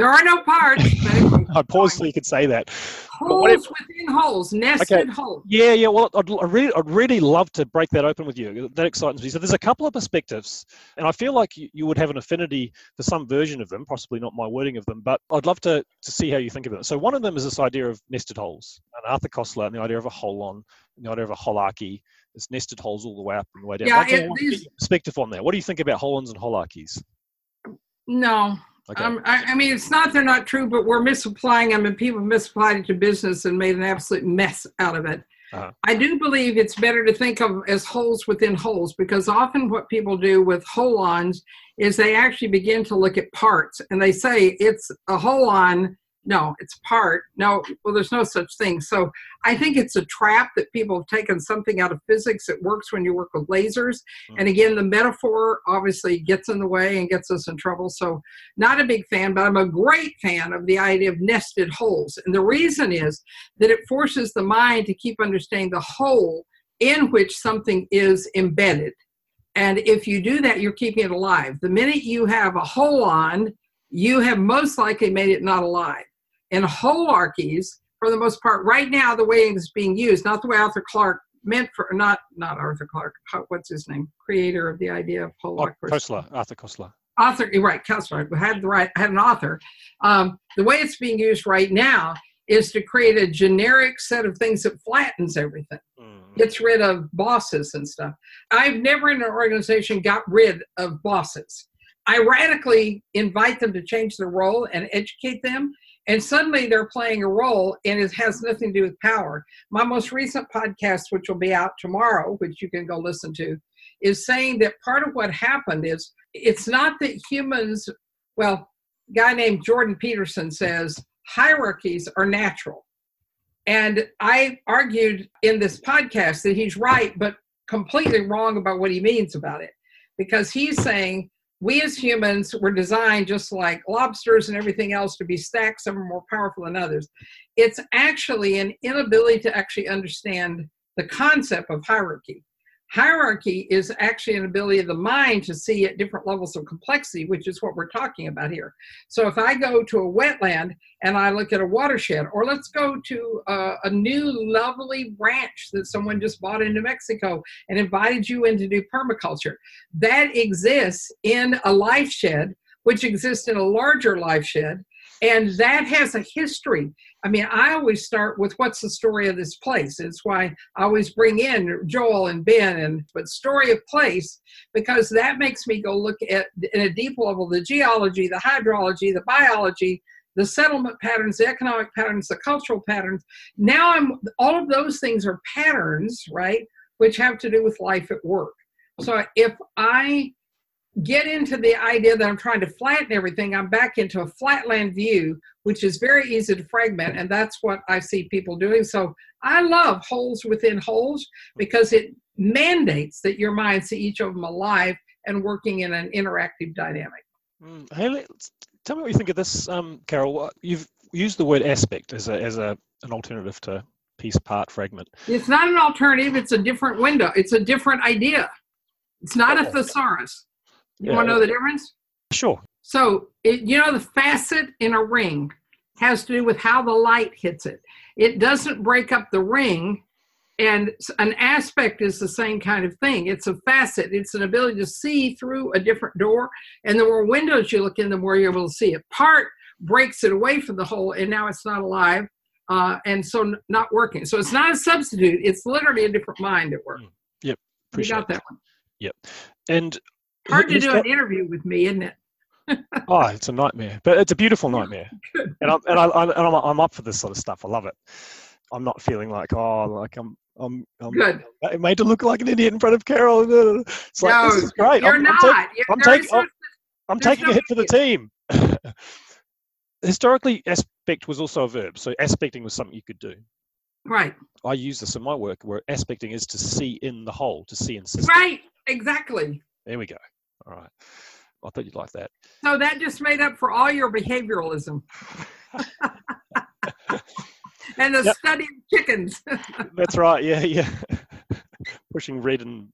there are no parts. [laughs] I paused so you could say that. Wholes within wholes, nested okay. wholes. Yeah, yeah. Well, I'd, I'd, really, I'd really love to break that open with you. That excites me. So there's a couple of perspectives, and I feel like you, you would have an affinity for some version of them, possibly not my wording of them, but I'd love to, to see how you think of it. So one of them is this idea of nested wholes, and Arthur Koestler, and the idea of a holon, and the idea of a holarchy. It's nested wholes all the way up and the way down. Yeah, it, perspective on that. What do you think about holons and holarchies? No, Okay. Um, I, I, mean, it's not they're not true, but we're misapplying them, and people misapplied it to business and made an absolute mess out of it. Uh-huh. I do believe it's better to think of as wholes within wholes because often what people do with holons is they actually begin to look at parts and they say it's a holon no it's part. No well there's no such thing. So i think it's a trap that people have taken something out of physics. It works when you work with lasers. Mm-hmm. and again the metaphor obviously gets in the way and gets us in trouble. So not a big fan but i'm a great fan of the idea of nested wholes. And the reason is that it forces the mind to keep understanding the whole in which something is embedded. And if you do that you're keeping it alive. The minute you have a holon, you have most likely made it not alive and holarchies, for the most part, right now, the way it's being used, not the way Arthur clark meant for, not not Arthur clark what's his name, creator of the idea of holarchies. Oh, Koestler, Arthur Koestler. Author, right, Koestler. I had the right, had an author. Um, the way it's being used right now is to create a generic set of things that flattens everything. Mm-hmm. Gets rid of bosses and stuff. I've never in an organization got rid of bosses. I radically invite them to change their role and educate them and suddenly they're playing a role and it has nothing to do with power. My most recent podcast, which will be out tomorrow, which you can go listen to, is saying that part of what happened is it's not that humans, well, guy named Jordan Peterson says hierarchies are natural. And I argued in this podcast that he's right, but completely wrong about what he means about it. Because he's saying we as humans were designed just like lobsters and everything else to be stacked some are more powerful than others it's actually an inability to actually understand the concept of hierarchy. Hierarchy is actually an ability of the mind to see at different levels of complexity, which is what we're talking about here. So if I go to a wetland and I look at a watershed, or let's go to a, a new lovely ranch that someone just bought in New Mexico and invited you in to do permaculture, that exists in a life shed, which exists in a larger life shed, and that has a history. I mean, I always start with what's the story of this place. It's why I always bring in Joel and Ben and but story of place because that makes me go look at in a deep level the geology, the hydrology, the biology, the settlement patterns, the economic patterns, the cultural patterns. Now I'm all of those things are patterns, right, which have to do with life at work. So if I get into the idea that I'm trying to flatten everything, I'm back into a flatland view, which is very easy to fragment. And that's what I see people doing. So I love wholes within wholes because it mandates that your mind see each of them alive and working in an interactive dynamic. Mm. Hey, tell me what you think of this, um, Carol. You've used the word aspect as a, as a, an alternative to piece, part, fragment. It's not an alternative. It's a different window. It's a different idea. It's not a thesaurus. You yeah. want to know the difference? Sure. So, it, you know, the facet in a ring has to do with how the light hits it. It doesn't break up the ring, and an aspect is the same kind of thing. It's a facet, it's an ability to see through a different door. And the more windows you look in, the more you're able to see it. Part breaks it away from the whole, and now it's not alive. Uh, and so not working. So it's not a substitute. It's literally a different mind at work. Mm. Yep. Appreciate you got that one. Yep. And Hard to do an interview with me, isn't it? [laughs] oh, it's a nightmare, but it's a beautiful nightmare. and I'm and I, I'm, and I'm, I'm up for this sort of stuff. I love it. I'm not feeling like oh, like I'm I'm, I'm good. made to look like an idiot in front of Carol. [laughs] It's like no, this is great. You're I'm, not. I'm, take, I'm, taking, I'm, I'm taking no a hit for the team. [laughs] Historically, aspect was also a verb, so aspecting was something you could do. Right. I use this in my work where aspecting is to see in the whole, to see in system. Right. Exactly. There we go. All right. I thought you'd like that. So that just made up for all your behavioralism. [laughs] and the yep. study of chickens. [laughs] That's right. Yeah, yeah. Pushing red and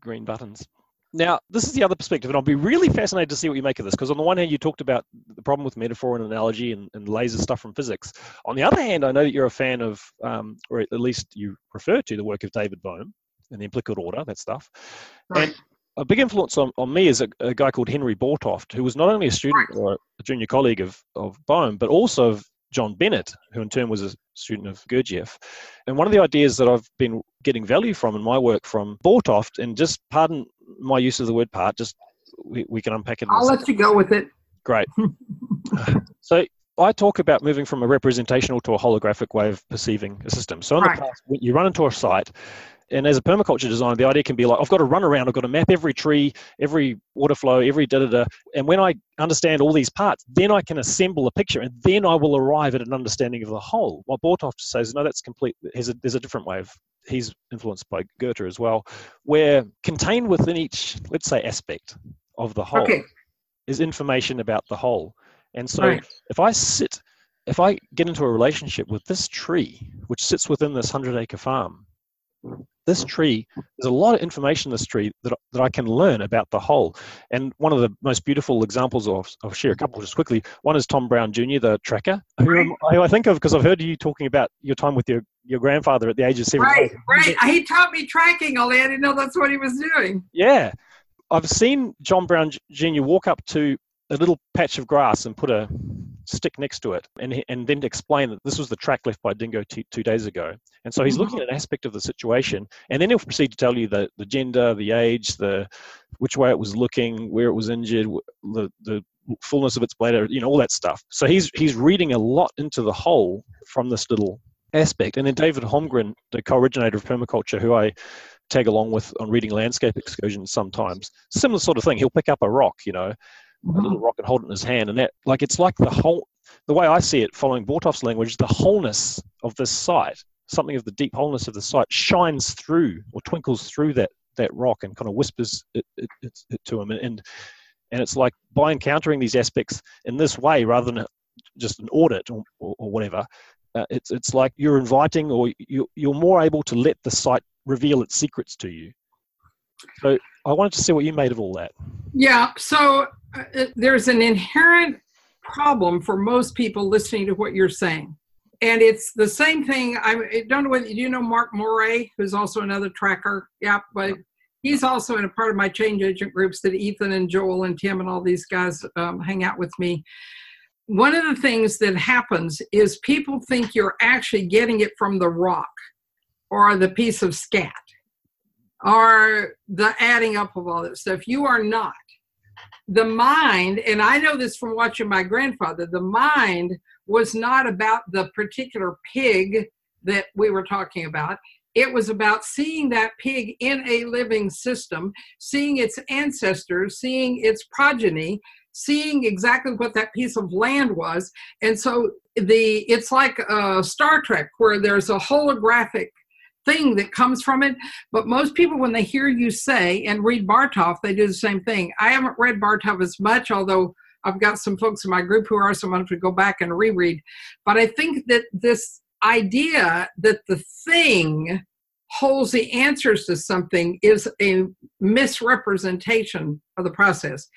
green buttons. Now, this is the other perspective, and I'll be really fascinated to see what you make of this, because on the one hand, you talked about the problem with metaphor and analogy and, and laser stuff from physics. On the other hand, I know that you're a fan of, um, or at least you refer to the work of David Bohm and the implicate order, that stuff. Right. And a big influence on, on me is a, a, guy called Henry Bortoft, who was not only a student or a junior colleague of, of Bohm, but also of John Bennett, who in turn was a student of Gurdjieff. And one of the ideas that I've been getting value from in my work from Bortoft, and just pardon my use of the word part, just we, we can unpack it. I'll let you go with it. Great. [laughs] so I talk about moving from a representational to a holographic way of perceiving a system. So in right. the past, you run into a site and as a permaculture designer, the idea can be like, I've got to run around, I've got to map every tree, every water flow, every da da da. And when I understand all these parts, then I can assemble a picture and then I will arrive at an understanding of the whole. What Bortoft says, no, that's complete. There's a, there's a different way of, he's influenced by Goethe as well, where contained within each, let's say, aspect of the whole okay. is information about the whole. And so right. if I sit, if I get into a relationship with this tree, which sits within this 100 acre farm, this tree, there's a lot of information in this tree that, that I can learn about the whole. And one of the most beautiful examples of, I'll share a couple just quickly. One is Tom Brown Jr., the tracker, who, who I think of because I've heard you talking about your time with your, your grandfather at the age of seven. Right, right. He taught me tracking, only I didn't know that's what he was doing. Yeah. I've seen John Brown Jr. walk up to a little patch of grass and put a stick next to it and, and then explain that this was the track left by dingo t- two days ago. And so he's mm-hmm. looking at an aspect of the situation and then he'll proceed to tell you the, the gender the age the which way it was looking where it was injured the, the fullness of its bladder you know all that stuff. So he's he's reading a lot into the whole from this little aspect. And then david holmgren the co-originator of permaculture who i tag along with on reading landscape excursions sometimes similar sort of thing. He'll pick up a rock you know a little rock and hold in his hand, and that like it's like the whole. The way I see it, following Bortoft's language, the wholeness of this site, something of the deep wholeness of the site, shines through or twinkles through that that rock and kind of whispers it, it, it, it to him, and and it's like by encountering these aspects in this way, rather than just an audit or, or, or whatever, uh, it's it's like you're inviting, or you you're more able to let the site reveal its secrets to you. So I wanted to see what you made of all that. Yeah. So uh, there's an inherent problem for most people listening to what you're saying. And it's the same thing. I don't know whether you know Mark Morey, who's also another tracker. Yeah, but he's also in a part of my change agent groups that Ethan and Joel and Tim and all these guys um, hang out with me. One of the things that happens is people think you're actually getting it from the rock or the piece of scat or the adding up of all this stuff. You are not. The mind, and I know this from watching my grandfather, the mind was not about the particular pig that we were talking about. It was about seeing that pig in a living system, seeing its ancestors, seeing its progeny, seeing exactly what that piece of land was. And so the it's like uh, Star Trek, where there's a holographic thing that comes from it. But most people, when they hear you say and read Bartov, they do the same thing. I haven't read Bartov as much, although I've got some folks in my group who are, so I'm going to go back and reread. But I think that this idea that the thing holds the answers to something is a misrepresentation of the process.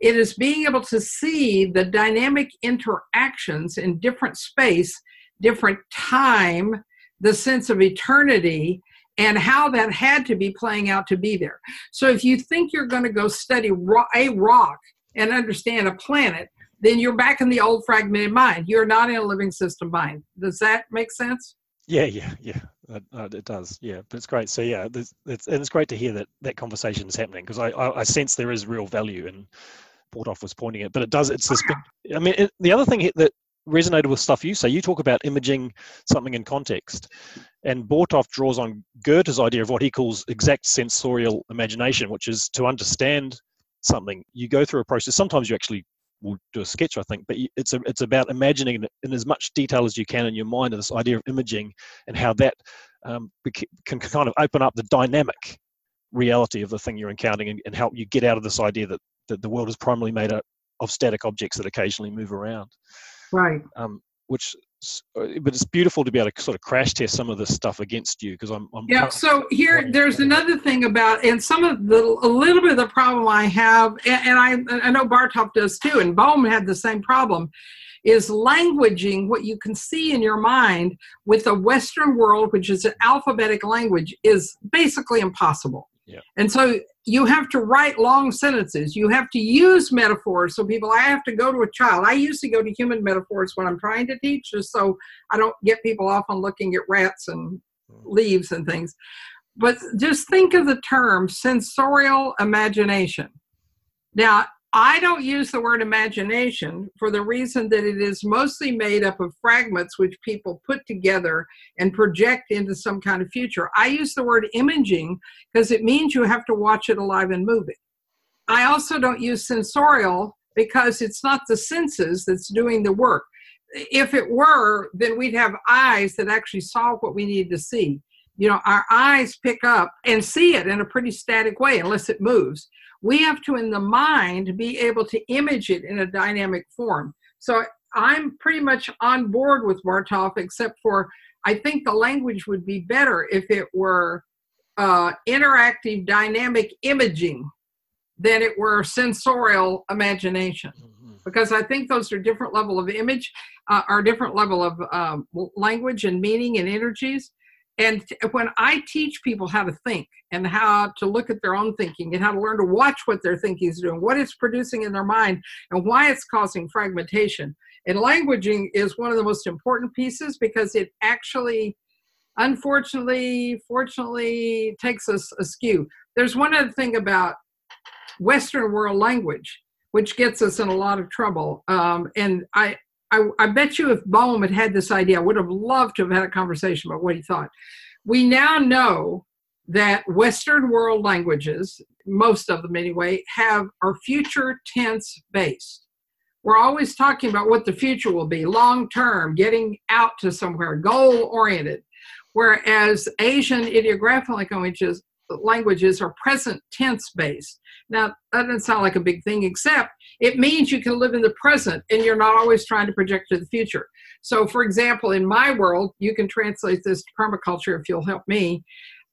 It is being able to see the dynamic interactions in different space, different time, the sense of eternity and how that had to be playing out to be there. So if you think you're going to go study a rock and understand a planet, then you're back in the old fragmented mind. You're not in a living system mind. Does that make sense? Yeah, yeah, yeah. Uh, it does. Yeah, but it's great. So yeah, it's, and it's great to hear that that conversation is happening because I, I, I sense there is real value and Bortoft was pointing it, but it does. It's this. Oh. I mean, it, the other thing that resonated with stuff you say. You talk about imaging something in context, and Bortoft draws on Goethe's idea of what he calls exact sensorial imagination, which is to understand something. You go through a process. Sometimes you actually will do a sketch, I think, but it's a, it's about imagining in as much detail as you can in your mind. This idea of imaging and how that um, can kind of open up the dynamic reality of the thing you're encountering and, and help you get out of this idea that, that the world is primarily made up of static objects that occasionally move around. Right. Um, which, uh, but it's beautiful to be able to sort of crash test some of this stuff against you because I'm, I'm. Yeah. So here, there's another thing about, and some of the a little bit of the problem I have, and, and I I know Bartov does too, and Bohm had the same problem is languaging what you can see in your mind with the Western world, which is an alphabetic language, is basically impossible. Yeah. And so you have to write long sentences. You have to use metaphors. So people, I have to go to a child. I used to go to human metaphors when I'm trying to teach, just so I don't get people off on looking at rats and mm. leaves and things. But just think of the term sensorial imagination. Now, I don't use the word imagination for the reason that it is mostly made up of fragments which people put together and project into some kind of future. I use the word imaging because it means you have to watch it alive and moving. I also don't use sensorial because it's not the senses that's doing the work. If it were, then we'd have eyes that actually saw what we need to see. You know, our eyes pick up and see it in a pretty static way unless it moves we have to in the mind be able to image it in a dynamic form. So i'm pretty much on board with bartov except for i think the language would be better if it were uh, interactive dynamic imaging than it were sensorial imagination. Mm-hmm. because i think those are different level of image uh, are different level of um, language and meaning and energies and when I teach people how to think and how to look at their own thinking and how to learn to watch what their thinking is doing, what it's producing in their mind, and why it's causing fragmentation. And languaging is one of the most important pieces because it actually, unfortunately, fortunately, takes us askew. There's one other thing about Western world language, which gets us in a lot of trouble. Um, and I, I, I bet you if Bohm had had this idea, I would have loved to have had a conversation about what he thought. We now know that Western world languages, most of them anyway, have are future tense based. We're always talking about what the future will be, long term, getting out to somewhere, goal oriented. Whereas Asian ideographic languages languages are present tense based. Now, that doesn't sound like a big thing, except it means you can live in the present and you're not always trying to project to the future. So, for example, in my world, you can translate this to permaculture if you'll help me.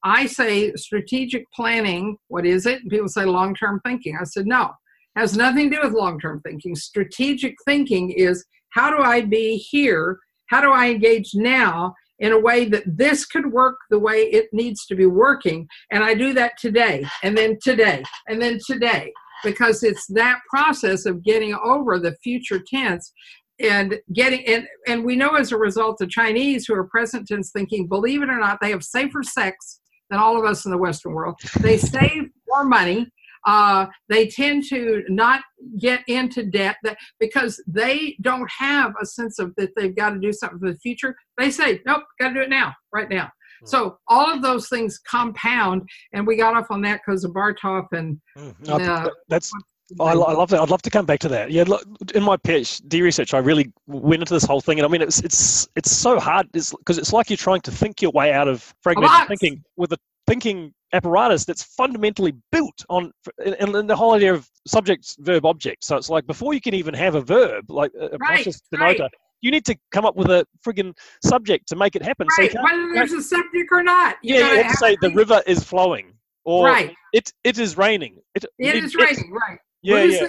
I say strategic planning, what is it? And people say long term thinking. I said, no, has nothing to do with long term thinking. Strategic thinking is how do I be here? How do I engage now in a way that this could work the way it needs to be working? And I do that today, and then today, and then today, because it's that process of getting over the future tense and getting and and we know as a result the chinese who are present tense thinking believe it or not they have safer sex than all of us in the western world they [laughs] save more money uh, they tend to not get into debt that, because they don't have a sense of that they've got to do something for the future. They say, nope, got to do it now, right now. Hmm. So all of those things compound, and we got off on that because of Bartof and mm. uh, that's. Oh, I, I love that. I'd love to come back to that. Yeah, look, in my PhD research, I really went into this whole thing, and I mean, it's it's it's so hard because it's, it's, like you're trying to think your way out of fragmented thinking with a thinking apparatus that's fundamentally built on and, and the whole idea of subject verb object so it's like before you can even have a verb like a right, process denoter right. You need to come up with a friggin subject to make it happen right. so whether there's a subject or not you yeah you have to say the river is flowing or right. it it is raining it, it, it is raining right yeah yeah.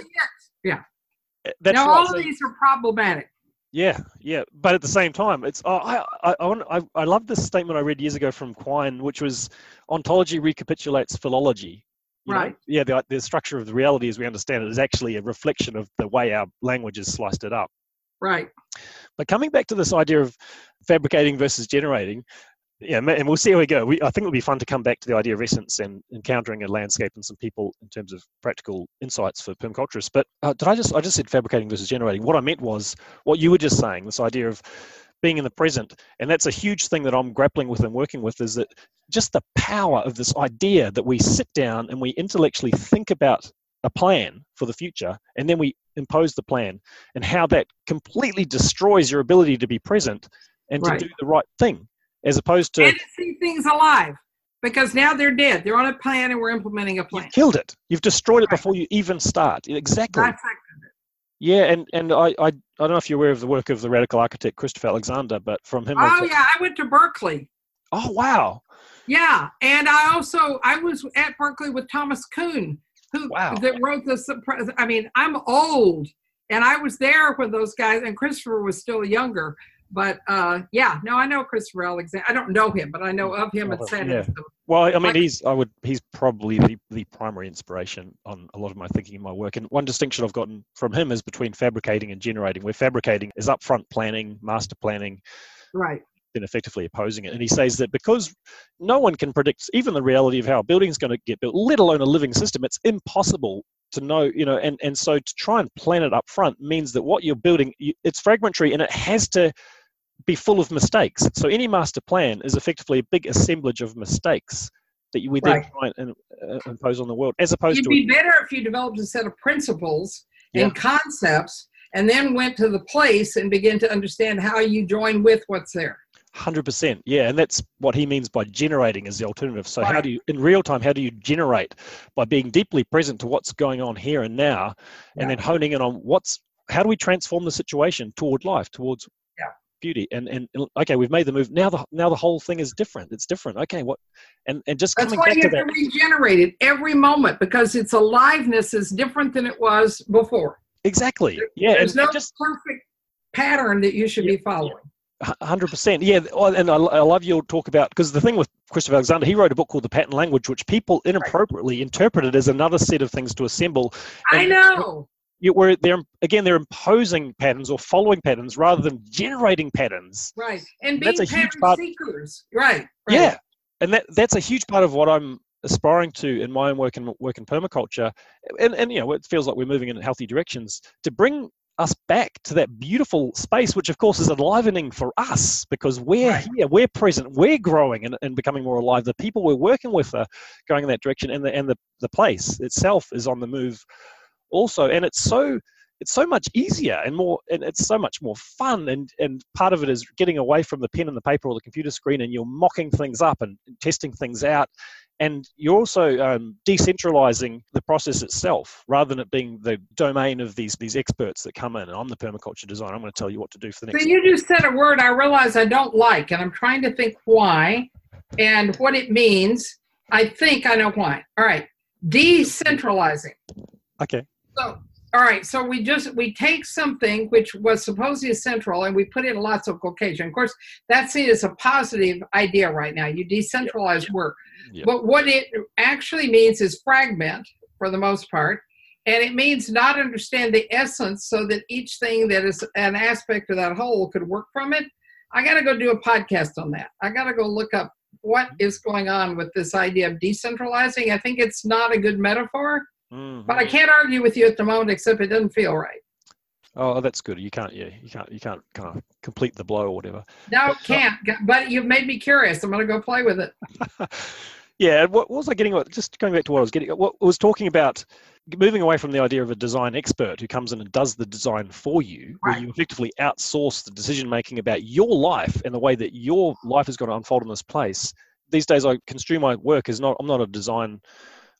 yeah eh, that's now right. all so, these are problematic yeah, yeah, but at the same time, it's oh, I I I, I love this statement I read years ago from Quine, which was ontology recapitulates philology. You right. Know? Yeah, the the structure of the reality as we understand it is actually a reflection of the way our language has sliced it up. Right. But coming back to this idea of fabricating versus generating, yeah, and we'll see how we go. We, I think it'll be fun to come back to the idea of essence and encountering a landscape and some people in terms of practical insights for permaculturists. But uh, did I just I just said fabricating versus generating? What I meant was what you were just saying. This idea of being in the present, and that's a huge thing that I'm grappling with and working with. Is that just the power of this idea that we sit down and we intellectually think about a plan for the future, and then we impose the plan, and how that completely destroys your ability to be present and right. to do the right thing as opposed to and to see things alive because now they're dead. They're on a plan and we're implementing a plan. You've killed it. You've destroyed it before you even start. Exactly. Yeah, and and I, I I don't know if you're aware of the work of the radical architect Christopher Alexander, but from him. Oh yeah, I went to Berkeley. Oh wow. Yeah, and I also I was at Berkeley with Thomas Kuhn, who wow. that wrote this. I mean, I'm old, and I was there when those guys, and Christopher was still younger but uh, yeah, no, I know Christopher Alexander. I don't know him, but I know of him and sat yeah. Well, I mean, he's I would he's probably the, the primary inspiration on a lot of my thinking in my work. And one distinction I've gotten from him is between fabricating and generating. Where fabricating is upfront planning, master planning, right? Then effectively opposing it. And he says that because no one can predict even the reality of how a building is going to get built, let alone a living system, it's impossible to know you know and and so to try and plan it up front means that what you're building it's fragmentary and it has to be full of mistakes. So any master plan is effectively a big assemblage of mistakes that you would right. then try and uh, impose on the world, as opposed You'd to. It'd be better if you developed a set of principles yeah. and concepts, and then went to the place and began to understand how you join with what's there. Hundred percent, yeah, and that's what he means by generating as the alternative. So, how do you, in real time, how do you generate by being deeply present to what's going on here and now, and yeah. then honing in on what's how do we transform the situation toward life, towards beauty? And and okay we've made the move. Now the now the whole thing is different. It's different. Okay what and and just that's coming why back you to have that to regenerate it every moment because its aliveness is different than it was before. Exactly. Yeah there's no just, perfect pattern that you should yeah, be following Hundred percent, yeah, and I, I love your talk about because the thing with Christopher Alexander, he wrote a book called The Pattern Language, which people inappropriately interpreted as another set of things to assemble. I know you, where they're again they're imposing patterns or following patterns rather than generating patterns. Right, and being that's a huge part. Seekers. Right, right. Yeah, and that that's a huge part of what I'm aspiring to in my own work and work in permaculture, and and you know it feels like we're moving in healthy directions to bring us back to that beautiful space, which of course is enlivening for us because we're right. here, we're present, we're growing and, and becoming more alive. The people we're working with are going in that direction, and the and the, the place itself is on the move also and it's so it's so much easier and more and it's so much more fun and and part of it is getting away from the pen and the paper or the computer screen and you're mocking things up and testing things out. And you're also um, decentralizing the process itself rather than it being the domain of these these experts that come in and i'm the permaculture designer i'm going to tell you what to do for the next so you just said a word i realize i don't like and i'm trying to think why and what it means. I think i know why. All right. Decentralizing. Okay. So all right so we just we take something which was supposedly central and we put in lots of location of course that's seen as a positive idea right now. You decentralize Yep. work. Yep. but what it actually means is fragment for the most part and it means not understand the essence so that each thing that is an aspect of that whole could work from it. I got to go do a podcast on that. I got to go look up what is going on with this idea of decentralizing. I think it's not a good metaphor but I Mhm. can't argue with you at the moment, except it doesn't feel right. oh that's good you can't yeah you can't you can't kind of complete the blow or whatever No, But- can't. But you've made me curious. I'm going to go play with it. [laughs] yeah, what, what was I getting at? Just going back to what I was getting what I was talking about moving away from the idea of a design expert who comes in and does the design for you, where you effectively outsource the decision making about your life and the way that your life is going to unfold in this place. These days, I construe my work as not, I'm not a design,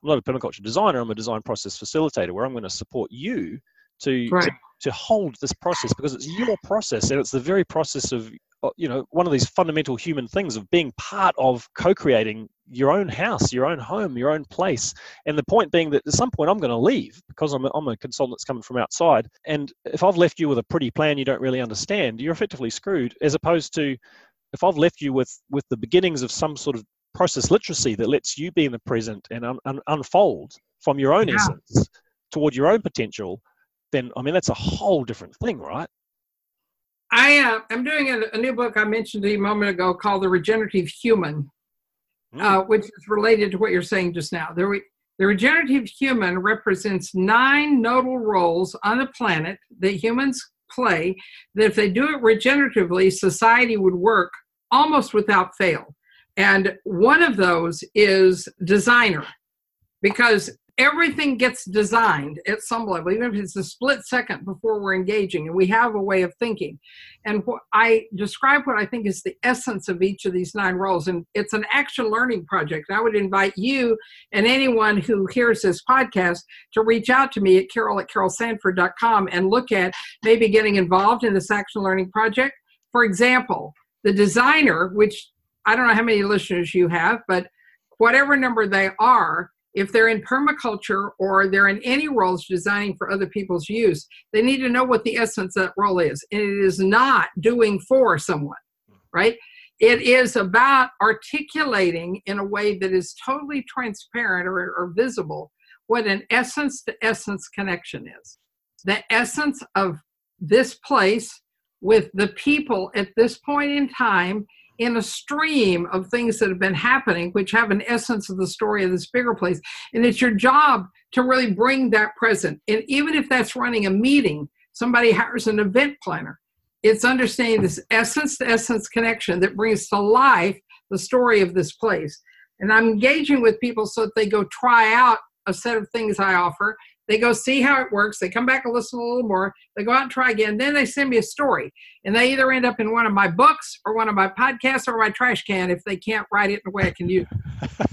I'm not a permaculture designer, I'm a design process facilitator where I'm going to support you to, to Right. to hold this process because it's your process and it's the very process of uh, you know one of these fundamental human things of being part of co-creating your own house your own home your own place and the point being that at some point i'm going to leave because I'm a, I'm a consultant that's coming from outside and if i've left you with a pretty plan you don't really understand you're effectively screwed as opposed to if i've left you with with the beginnings of some sort of process literacy that lets you be in the present and un, un, unfold from your own Yeah. essence toward your own potential then I mean that's a whole different thing, right? I uh, I'm doing a, a new book I mentioned a moment ago called The Regenerative Human, Mm. uh, which is related to what you're saying just now. The, re- the regenerative human represents nine nodal roles on the planet that humans play. That if they do it regeneratively, society would work almost without fail. And one of those is designer, because everything gets designed at some level, even if it's a split second before we're engaging, and we have a way of thinking. And what I describe what I think is the essence of each of these nine roles, and it's an action learning project. I would invite you and anyone who hears this podcast to reach out to me at carol at carolsanford.com and look at maybe getting involved in this action learning project. For example, the designer, which I don't know how many listeners you have, but whatever number they are, if they're in permaculture or they're in any roles designing for other people's use, they need to know what the essence of that role is. And it is not doing for someone, right? It is about articulating in a way that is totally transparent or, or visible what an essence to essence connection is. The essence of this place with the people at this point in time in a stream of things that have been happening, which have an essence of the story of this bigger place. And it's your job to really bring that present. And even if that's running a meeting, somebody hires an event planner. It's understanding this essence to essence connection that brings to life the story of this place. And I'm engaging with people so that they go try out a set of things I offer. They go see how it works. They come back and listen a little more. They go out and try again. Then they send me a story. And they either end up in one of my books or one of my podcasts or my trash can if they can't write it in a way I can use.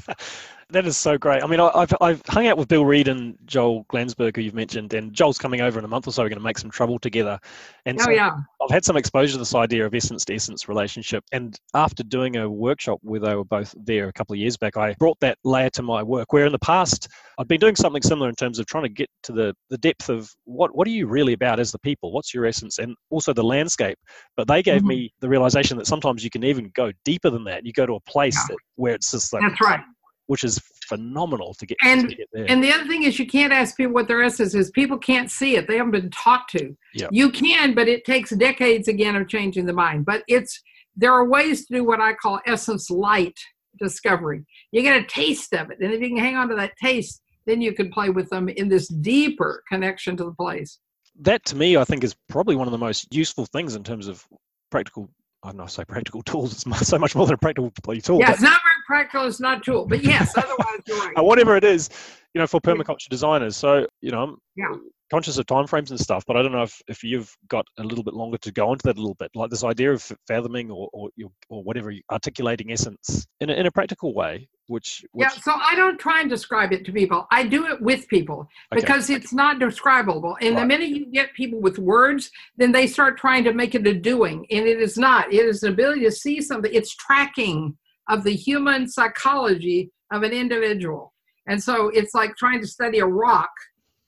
[laughs] that is so great. I mean, I- I've, I've hung out with Bill Reed and Joel Glanzberg, who you've mentioned, and Joel's coming over in a month or so. We're going to make some trouble together. And Oh, so yeah. I've had some exposure to this idea of essence to essence relationship. And after doing a workshop where they were both there a couple of years back, I brought that layer to my work. Where in the past, I'd been doing something similar in terms of trying to get to the, the depth of what, what are you really about as the people? What's your essence? And also the landscape. But they gave Mhm. me the realization that sometimes you can even go deeper than that. You go to a place Yeah. that, where it's just like, That's right. Which is phenomenal to get, And- to get there. And the other thing is, you can't ask people what their essence is. People can't see it. They haven't been taught to. Yeah. You can, but it takes decades again of changing the mind. But it's there are ways to do what I call essence light discovery. You get a taste of it, and if you can hang on to that taste, then you can play with them in this deeper connection to the place. that to me, I think, is probably one of the most useful things in terms of practical. I don't know, say practical tools. It's so much more than a practical tool. Yeah, it's not very practical. It's not tool, but yes, otherwise [laughs] right. whatever it is, you know, for permaculture designers. So, you know, Yeah. Conscious of timeframes and stuff, but I don't know if, if you've got a little bit longer to go into that a little bit, like this idea of fathoming or or, or whatever articulating essence in a, in a practical way. Which, which yeah, so I don't try and describe it to people. I do it with people Okay. because it's not describable. And the minute you get people with words, then they start trying to make it a doing, and it is not. It is an ability to see something. It's tracking of the human psychology of an individual. And so it's like trying to study a rock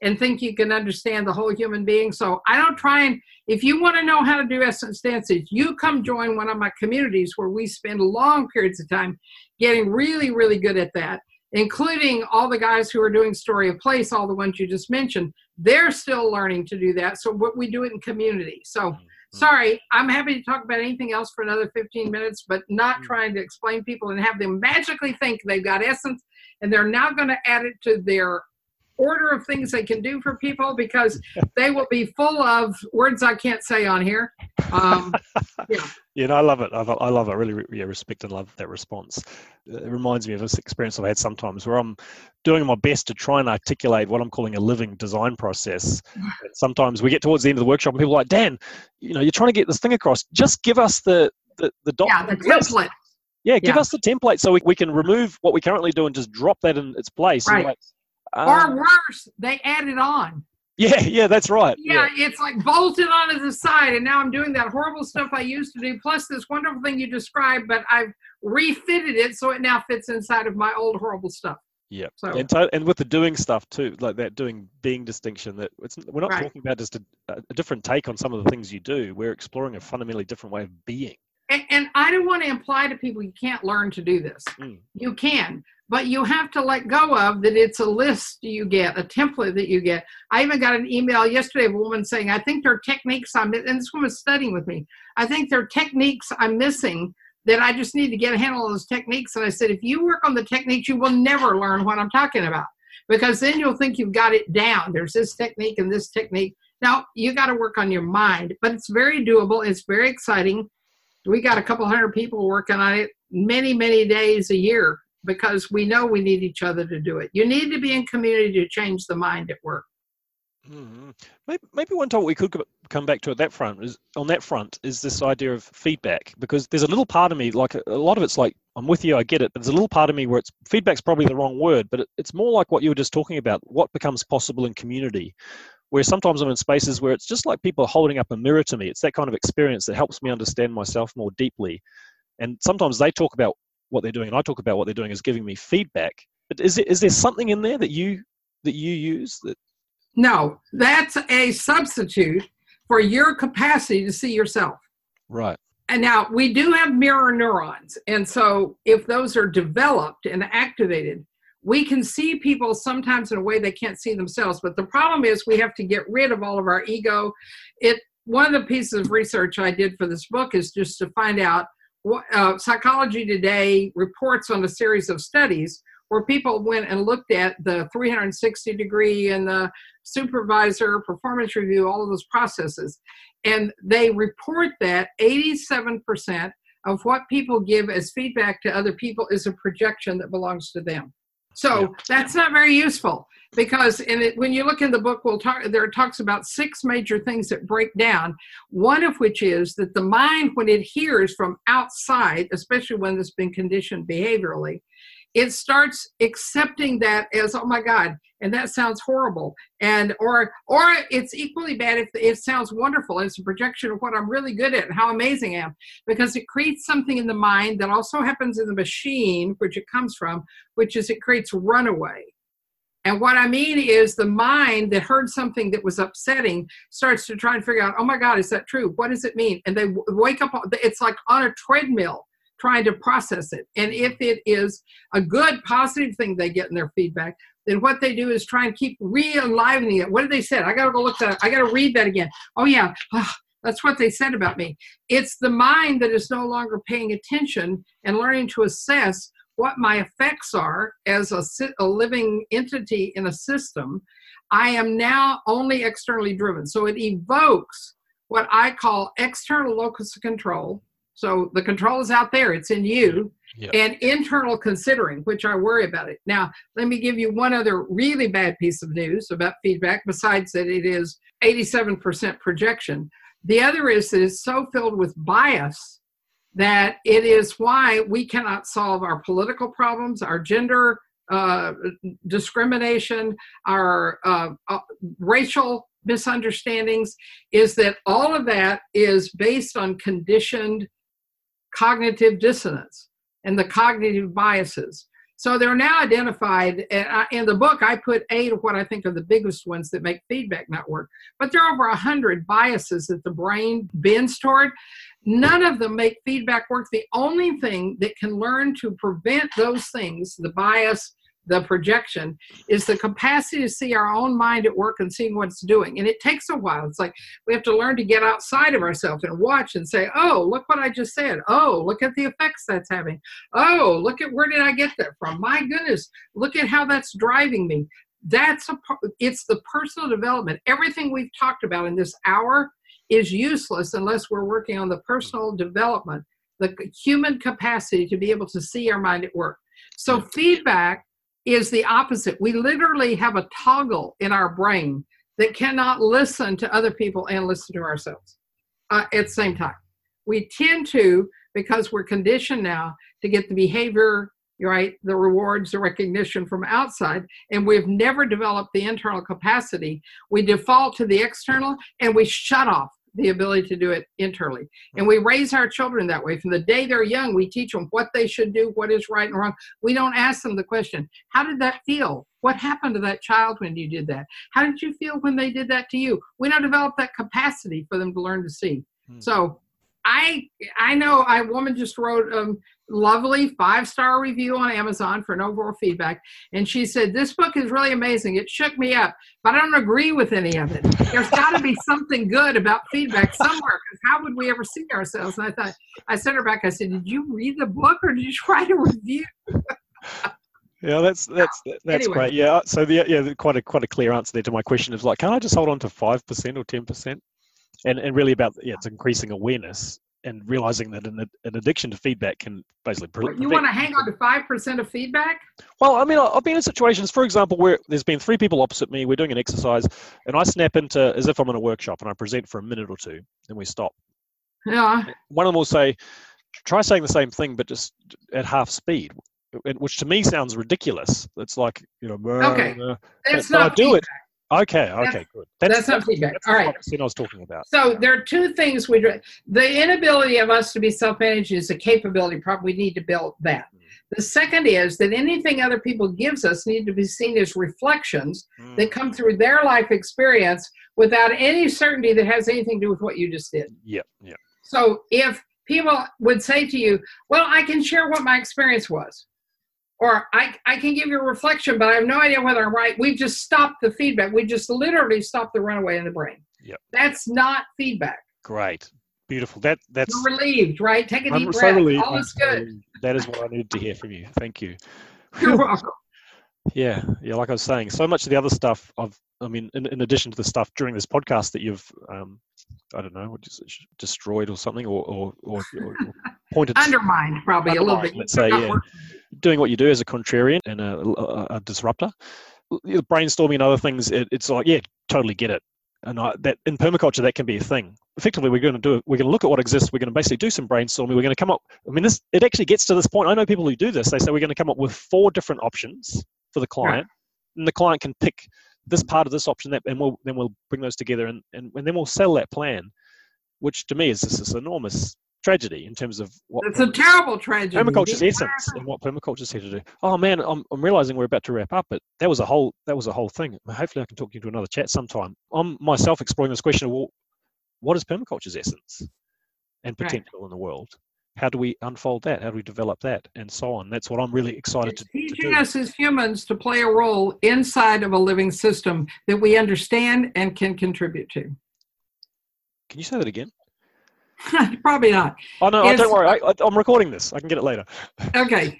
and think you can understand the whole human being. So I don't try and, if you want to know how to do essence dances, you come join one of my communities where we spend long periods of time getting really, really good at that, including all the guys who are doing story of place, all the ones you just mentioned. They're still learning to do that. So what we do it in community. So sorry, I'm happy to talk about anything else for another 15 minutes, but not Mm. trying to explain people and have them magically think they've got essence and they're now going to add it to their order of things they can do for people because [laughs] they will be full of words I can't say on here. Um, [laughs] Yeah, no, I love it. I love, I love it. I really re- yeah, respect and love that response. It reminds me of this experience I've had sometimes where I'm doing my best to try and articulate what I'm calling a living design process. [laughs] And sometimes we get towards the end of the workshop and people are like, Dan, you know, you're trying to get this thing across. Just give us the the, the yeah, the document template. Yeah, give Yeah. us the template so we, we can remove what we currently do and just drop that in its place. Right. you're like, Or um, worse, they added on. yeah, yeah, that's right. Yeah, it's like bolted onto the side, and now I'm doing that horrible stuff I used to do, plus this wonderful thing you described, but I've refitted it so it now fits inside of my old horrible stuff. Yeah, So and, to, and with the doing stuff too, like that doing being distinction. That it's we're not Right. talking about just a, a different take on some of the things you do. We're exploring a fundamentally different way of being. and, and I don't want to imply to people you can't learn to do this. Mm. You can, but you have to let go of that it's a list you get, a template that you get. I even got an email yesterday of a woman saying, I think there are techniques I'm, and this woman's studying with me. I think there are techniques I'm missing that I just need to get a handle on those techniques. And I said, if you work on the techniques, you will never learn what I'm talking about because then you'll think you've got it down. There's this technique and this technique. Now, you got to work on your mind, but it's very doable. It's very exciting. We got a couple hundred people working on it many, many days a year because we know we need each other to do it. You need to be in community to change the mind at work. Mhm. Maybe, maybe one topic we could come back to at that front is on that front is this idea of feedback because there's a little part of me like a, lot of it's like I'm with you I get it but there's a little part of me where it's feedback's probably the wrong word but it, it's more like what you were just talking about what becomes possible in community where sometimes I'm in spaces where it's just like people are holding up a mirror to me it's that kind of experience that helps me understand myself more deeply and sometimes they talk about what they're doing and I talk about what they're doing as giving me feedback but is it is there something in there that you that you use that No, that's a substitute for your capacity to see yourself. right And now we do have mirror neurons. And so if those are developed and activated, we can see people sometimes in a way they can't see themselves. But the problem is we have to get rid of all of our ego. It one of the pieces of research I did for this book is just to find out uh, psychology today reports on a series of studies where people went and looked at the 360 degree and the supervisor performance review, all of those processes. And they report that 87% of what people give as feedback to other people is a projection that belongs to them. So Yeah. that's not very useful because in it, when you look in the book, we'll talk. There it talks about six major things that break down. One of which is that the mind, when it hears from outside, especially when it's been conditioned behaviorally, it starts accepting that as oh my god and that sounds horrible. And or or it's equally bad if it sounds wonderful it's a projection of what i'm really good at and how amazing i am. Because it creates something in the mind that also happens in the machine which it comes from which is it creates runaway. And what i mean is the mind that heard something that was upsetting starts to try and figure out oh my god is that true? What does it mean? And they wake up it's like on a treadmill trying to process it. And if it is a good positive thing they get in their feedback then what they do is try and keep re-enlivening it. What did they say i gotta go look that i gotta read that again. Oh yeah. Ah, that's what they said about me. It's the mind that is no longer paying attention and learning to assess what my effects are as a, a living entity in a system. I am now only externally driven. So it evokes what i call external locus of control So the control is out there, it's in you. Yeah. And internal considering, which I worry about it. Now, let me give you one other really bad piece of news about feedback, besides that it is 87% projection. The other is that it's so filled with bias that it is why we cannot solve our political problems, our gender uh, discrimination, our uh, uh, racial misunderstandings, is that all of that is based on conditioned cognitive dissonance and the cognitive biases. So they're now identified, in the book, I put eight of what I think are the biggest ones that make feedback not work. But there are over a 100 biases that the brain bends toward. None of them make feedback work. The only thing that can learn to prevent those things, the bias, the projection is the capacity to see our own mind at work and seeing what it's doing. And it takes a while. It's like we have to learn to get outside of ourselves and watch and say, oh, look what I just said. Oh, look at the effects that's having. Oh, look at where did I get that from? My goodness, look at how that's driving me. That's a it's the personal development. Everything we've talked about in this hour is useless unless we're working on the personal development, the human capacity to be able to see our mind at work. So feedback is the opposite. We literally have a toggle in our brain that cannot listen to other people and listen to ourselves uh, at the same time. We tend to, because we're conditioned now to get the behavior, right, the rewards, the recognition from outside, and we've never developed the internal capacity. We default to the external and we shut off the ability to do it internally. And we raise our children that way. From the day they're young, we teach them what they should do, what is right and wrong. We don't ask them the question, How did that feel? What happened to that child when you did that? How did you feel when they did that to you? We don't develop that capacity for them to learn to see. Hmm. So I I know a woman just wrote a lovely five star review on Amazon for no more feedback, and she said this book is really amazing. It shook me up, but I don't agree with any of it. There's got to be something good about feedback somewhere, because how would we ever see ourselves? And I thought I sent her back. I said, "Did you read the book or did you try to review?" Yeah, that's that's uh, that's anyway. great. Yeah, so the yeah, quite a quite a clear answer there to my question of like, can I just hold on to five percent or ten percent? and and really about yeah, it's increasing awareness and realizing that an, an addiction to feedback can basically. You want to hang on to five percent of feedback? Well, I mean, I've been in situations, for example, where there's been three people opposite me. We're doing an exercise, and I snap into as if I'm in a workshop, and I present for a minute or two, and we stop. Yeah. One of them will say, "Try saying the same thing, but just at half speed." Which to me sounds ridiculous. It's like you know, okay, uh, it's not I do feedback. it. Okay, okay, that's, good. That's, that's not feedback. That's All right. I was talking about. So there are two things we do. the inability of us to be self-managed is a capability problem. We need to build that. Mm. The second is that anything other people gives us need to be seen as reflections mm. that come through their life experience without any certainty that has anything to do with what you just did. Yeah, yeah. So if people would say to you, "Well, I can share what my experience was," or I, I can give you a reflection, but I have no idea whether I'm right. We've just stopped the feedback. We just literally stopped the runaway in the brain. Yep. That's not feedback. Great. Beautiful. That that's You're relieved, right? Take a deep I'm breath. So relieved. All is good. That is what I needed to hear from you. Thank you. [laughs] You're welcome. Yeah, yeah. Like I was saying, so much of the other stuff I've, I mean, in, in addition to the stuff during this podcast that you've, um, I don't know, just destroyed or something, or or, or, or pointed [laughs] undermined, probably undermined, a little bit. Let's say, yeah doing what you do as a contrarian and a, a, a disruptor. Brainstorming and other things, it, it's like, yeah, totally get it. And I, that in permaculture, that can be a thing. Effectively, we're going to do it. We're going to look at what exists. We're going to basically do some brainstorming. We're going to come up. I mean, this it actually gets to this point. I know people who do this. They say we're going to come up with four different options for the client, and the client can pick this part of this option, that, and we'll then we'll bring those together, and, and, and then we'll sell that plan, which to me is this, this enormous tragedy in terms of what it's a terrible tragedy. Permaculture's essence and what permaculture's here to do. Oh man, I'm, I'm realizing we're about to wrap up, but that was a whole that was a whole thing. Hopefully, I can talk you to another chat sometime. I'm myself exploring this question of well, what is permaculture's essence and potential right. in the world? How do we unfold that? How do we develop that, and so on? That's what I'm really excited it's to, teaching to us as humans to play a role inside of a living system that we understand and can contribute to. Can you say that again? [laughs] Probably not. Oh no, oh, don't worry. I, am recording this. I can get it later. [laughs] okay.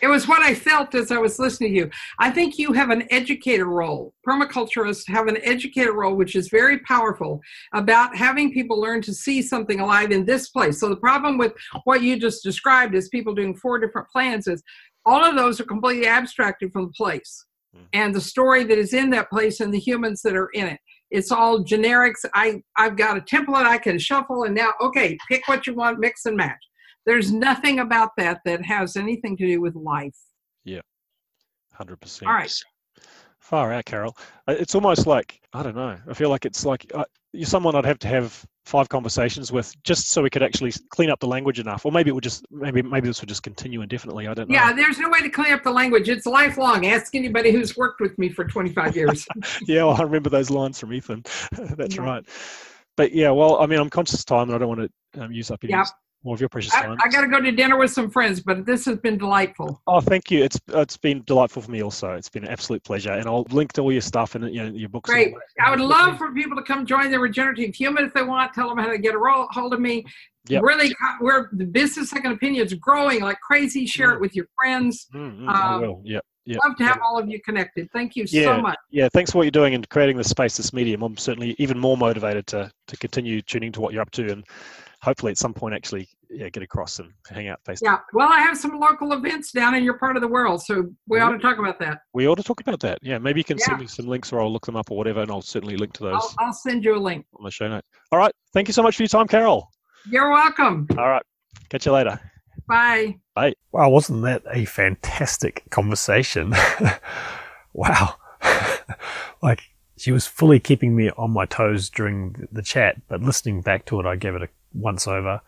It was what I felt as I was listening to you. I think you have an educator role. Permaculturists have an educator role, which is very powerful about having people learn to see something alive in this place. So the problem with what you just described is people doing four different plans is all of those are completely abstracted from the place Mm. and the story that is in that place and the humans that are in it. It's all generics. I I've got a template I can shuffle and now okay, pick what you want, mix and match. There's nothing about that that has anything to do with life. Yeah, Hundred percent. All right. Far out, Carol. Uh, It's almost like I don't know. I feel like it's like uh, you're someone I'd have to have five conversations with just so we could actually clean up the language enough, or maybe it would just maybe maybe this would just continue indefinitely. I don't know. Yeah, there's no way to clean up the language. It's lifelong. Ask anybody who's worked with me for 25 years. [laughs] yeah, well, I remember those lines from Ethan. [laughs] That's Yeah. right. But yeah, well, I mean, I'm conscious of time, and I don't want to um, use up any Yep. More of your precious I, time. I got to go to dinner with some friends, but this has been delightful. Oh, thank you. It's it's been delightful for me also. It's been an absolute pleasure, and I'll link to all your stuff and you know your books. Great. I would love for people to come join the Regenerative Human if they want. Tell them how to get a hold of me. Yep. Really, where the business second opinion is growing like crazy. Share it with your friends. Mm, mm, I Um, will. Yeah. Yeah. Love to have all of you connected. Thank you Yeah. so much. Yeah, thanks for what you're doing and creating this space, this medium. I'm certainly even more motivated to to continue tuning to what you're up to, and hopefully at some point actually yeah, get across and hang out face. Yeah. Well, I have some local events down in your part of the world, so we ought to talk about that. We ought to talk about that. Yeah, maybe you can Yeah. send me some links, or I'll look them up, or whatever, and I'll certainly link to those I'll, I'll send you a link. on the show notes. All right, thank you so much for your time, Carol. You're welcome. All right, catch you later. Bye. Bye. Wow, wasn't that a fantastic conversation? [laughs] wow. [laughs] like, she was fully keeping me on my toes during the chat, but listening back to it, I gave it a once over,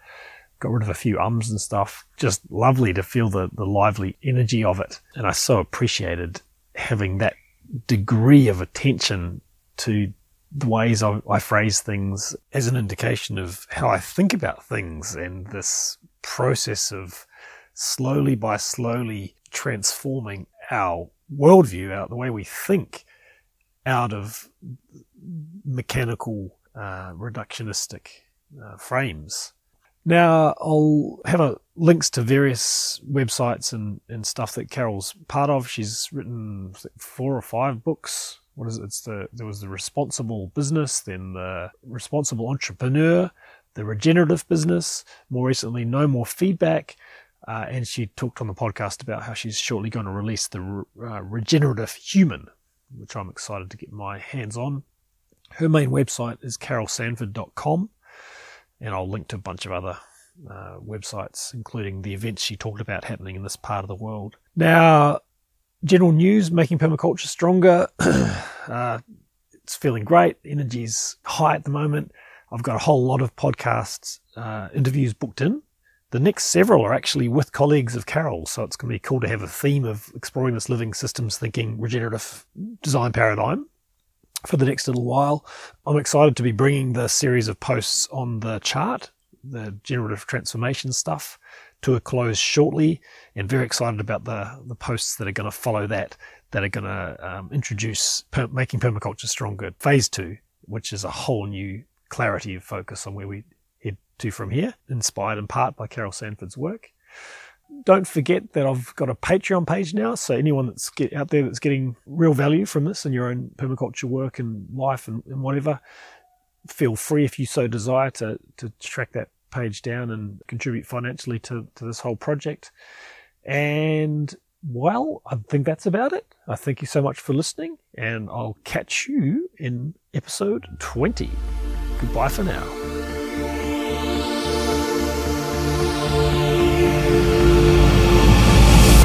got rid of a few ums and stuff. Just lovely to feel the, the lively energy of it. And I so appreciated having that degree of attention to the ways I, I phrase things as an indication of how I think about things and this process of slowly by slowly transforming our worldview, out the way we think, out of mechanical, uh, reductionistic uh, frames. Now, I'll have a, links to various websites and, and stuff that Carol's part of. She's written four or five books. What is it? It's the there was the responsible business, then the responsible entrepreneur, the regenerative business. More recently, no more feedback, uh, and she talked on the podcast about how she's shortly going to release the re- uh, regenerative human, which I'm excited to get my hands on. Her main website is carolsanford.com, and I'll link to a bunch of other uh, websites, including the events she talked about happening in this part of the world. Now, general news making permaculture stronger. [clears throat] uh, it's feeling great. Energy's high at the moment. I've got a whole lot of podcasts, uh, interviews booked in. The next several are actually with colleagues of Carol, so it's going to be cool to have a theme of exploring this living systems thinking regenerative design paradigm for the next little while. I'm excited to be bringing the series of posts on the chart, the generative transformation stuff, to a close shortly, and very excited about the, the posts that are going to follow that, that are going to um, introduce per- making permaculture stronger, phase two, which is a whole new clarity of focus on where we head to from here, inspired in part by Carol Sanford's work. Don't forget that I've got a Patreon page now, so anyone that's get out there that's getting real value from this in your own permaculture work and life and, and whatever, feel free if you so desire to to track that page down and contribute financially to, to this whole project. And well, I think that's about it. I thank you so much for listening, and I'll catch you in episode 20. Goodbye for now.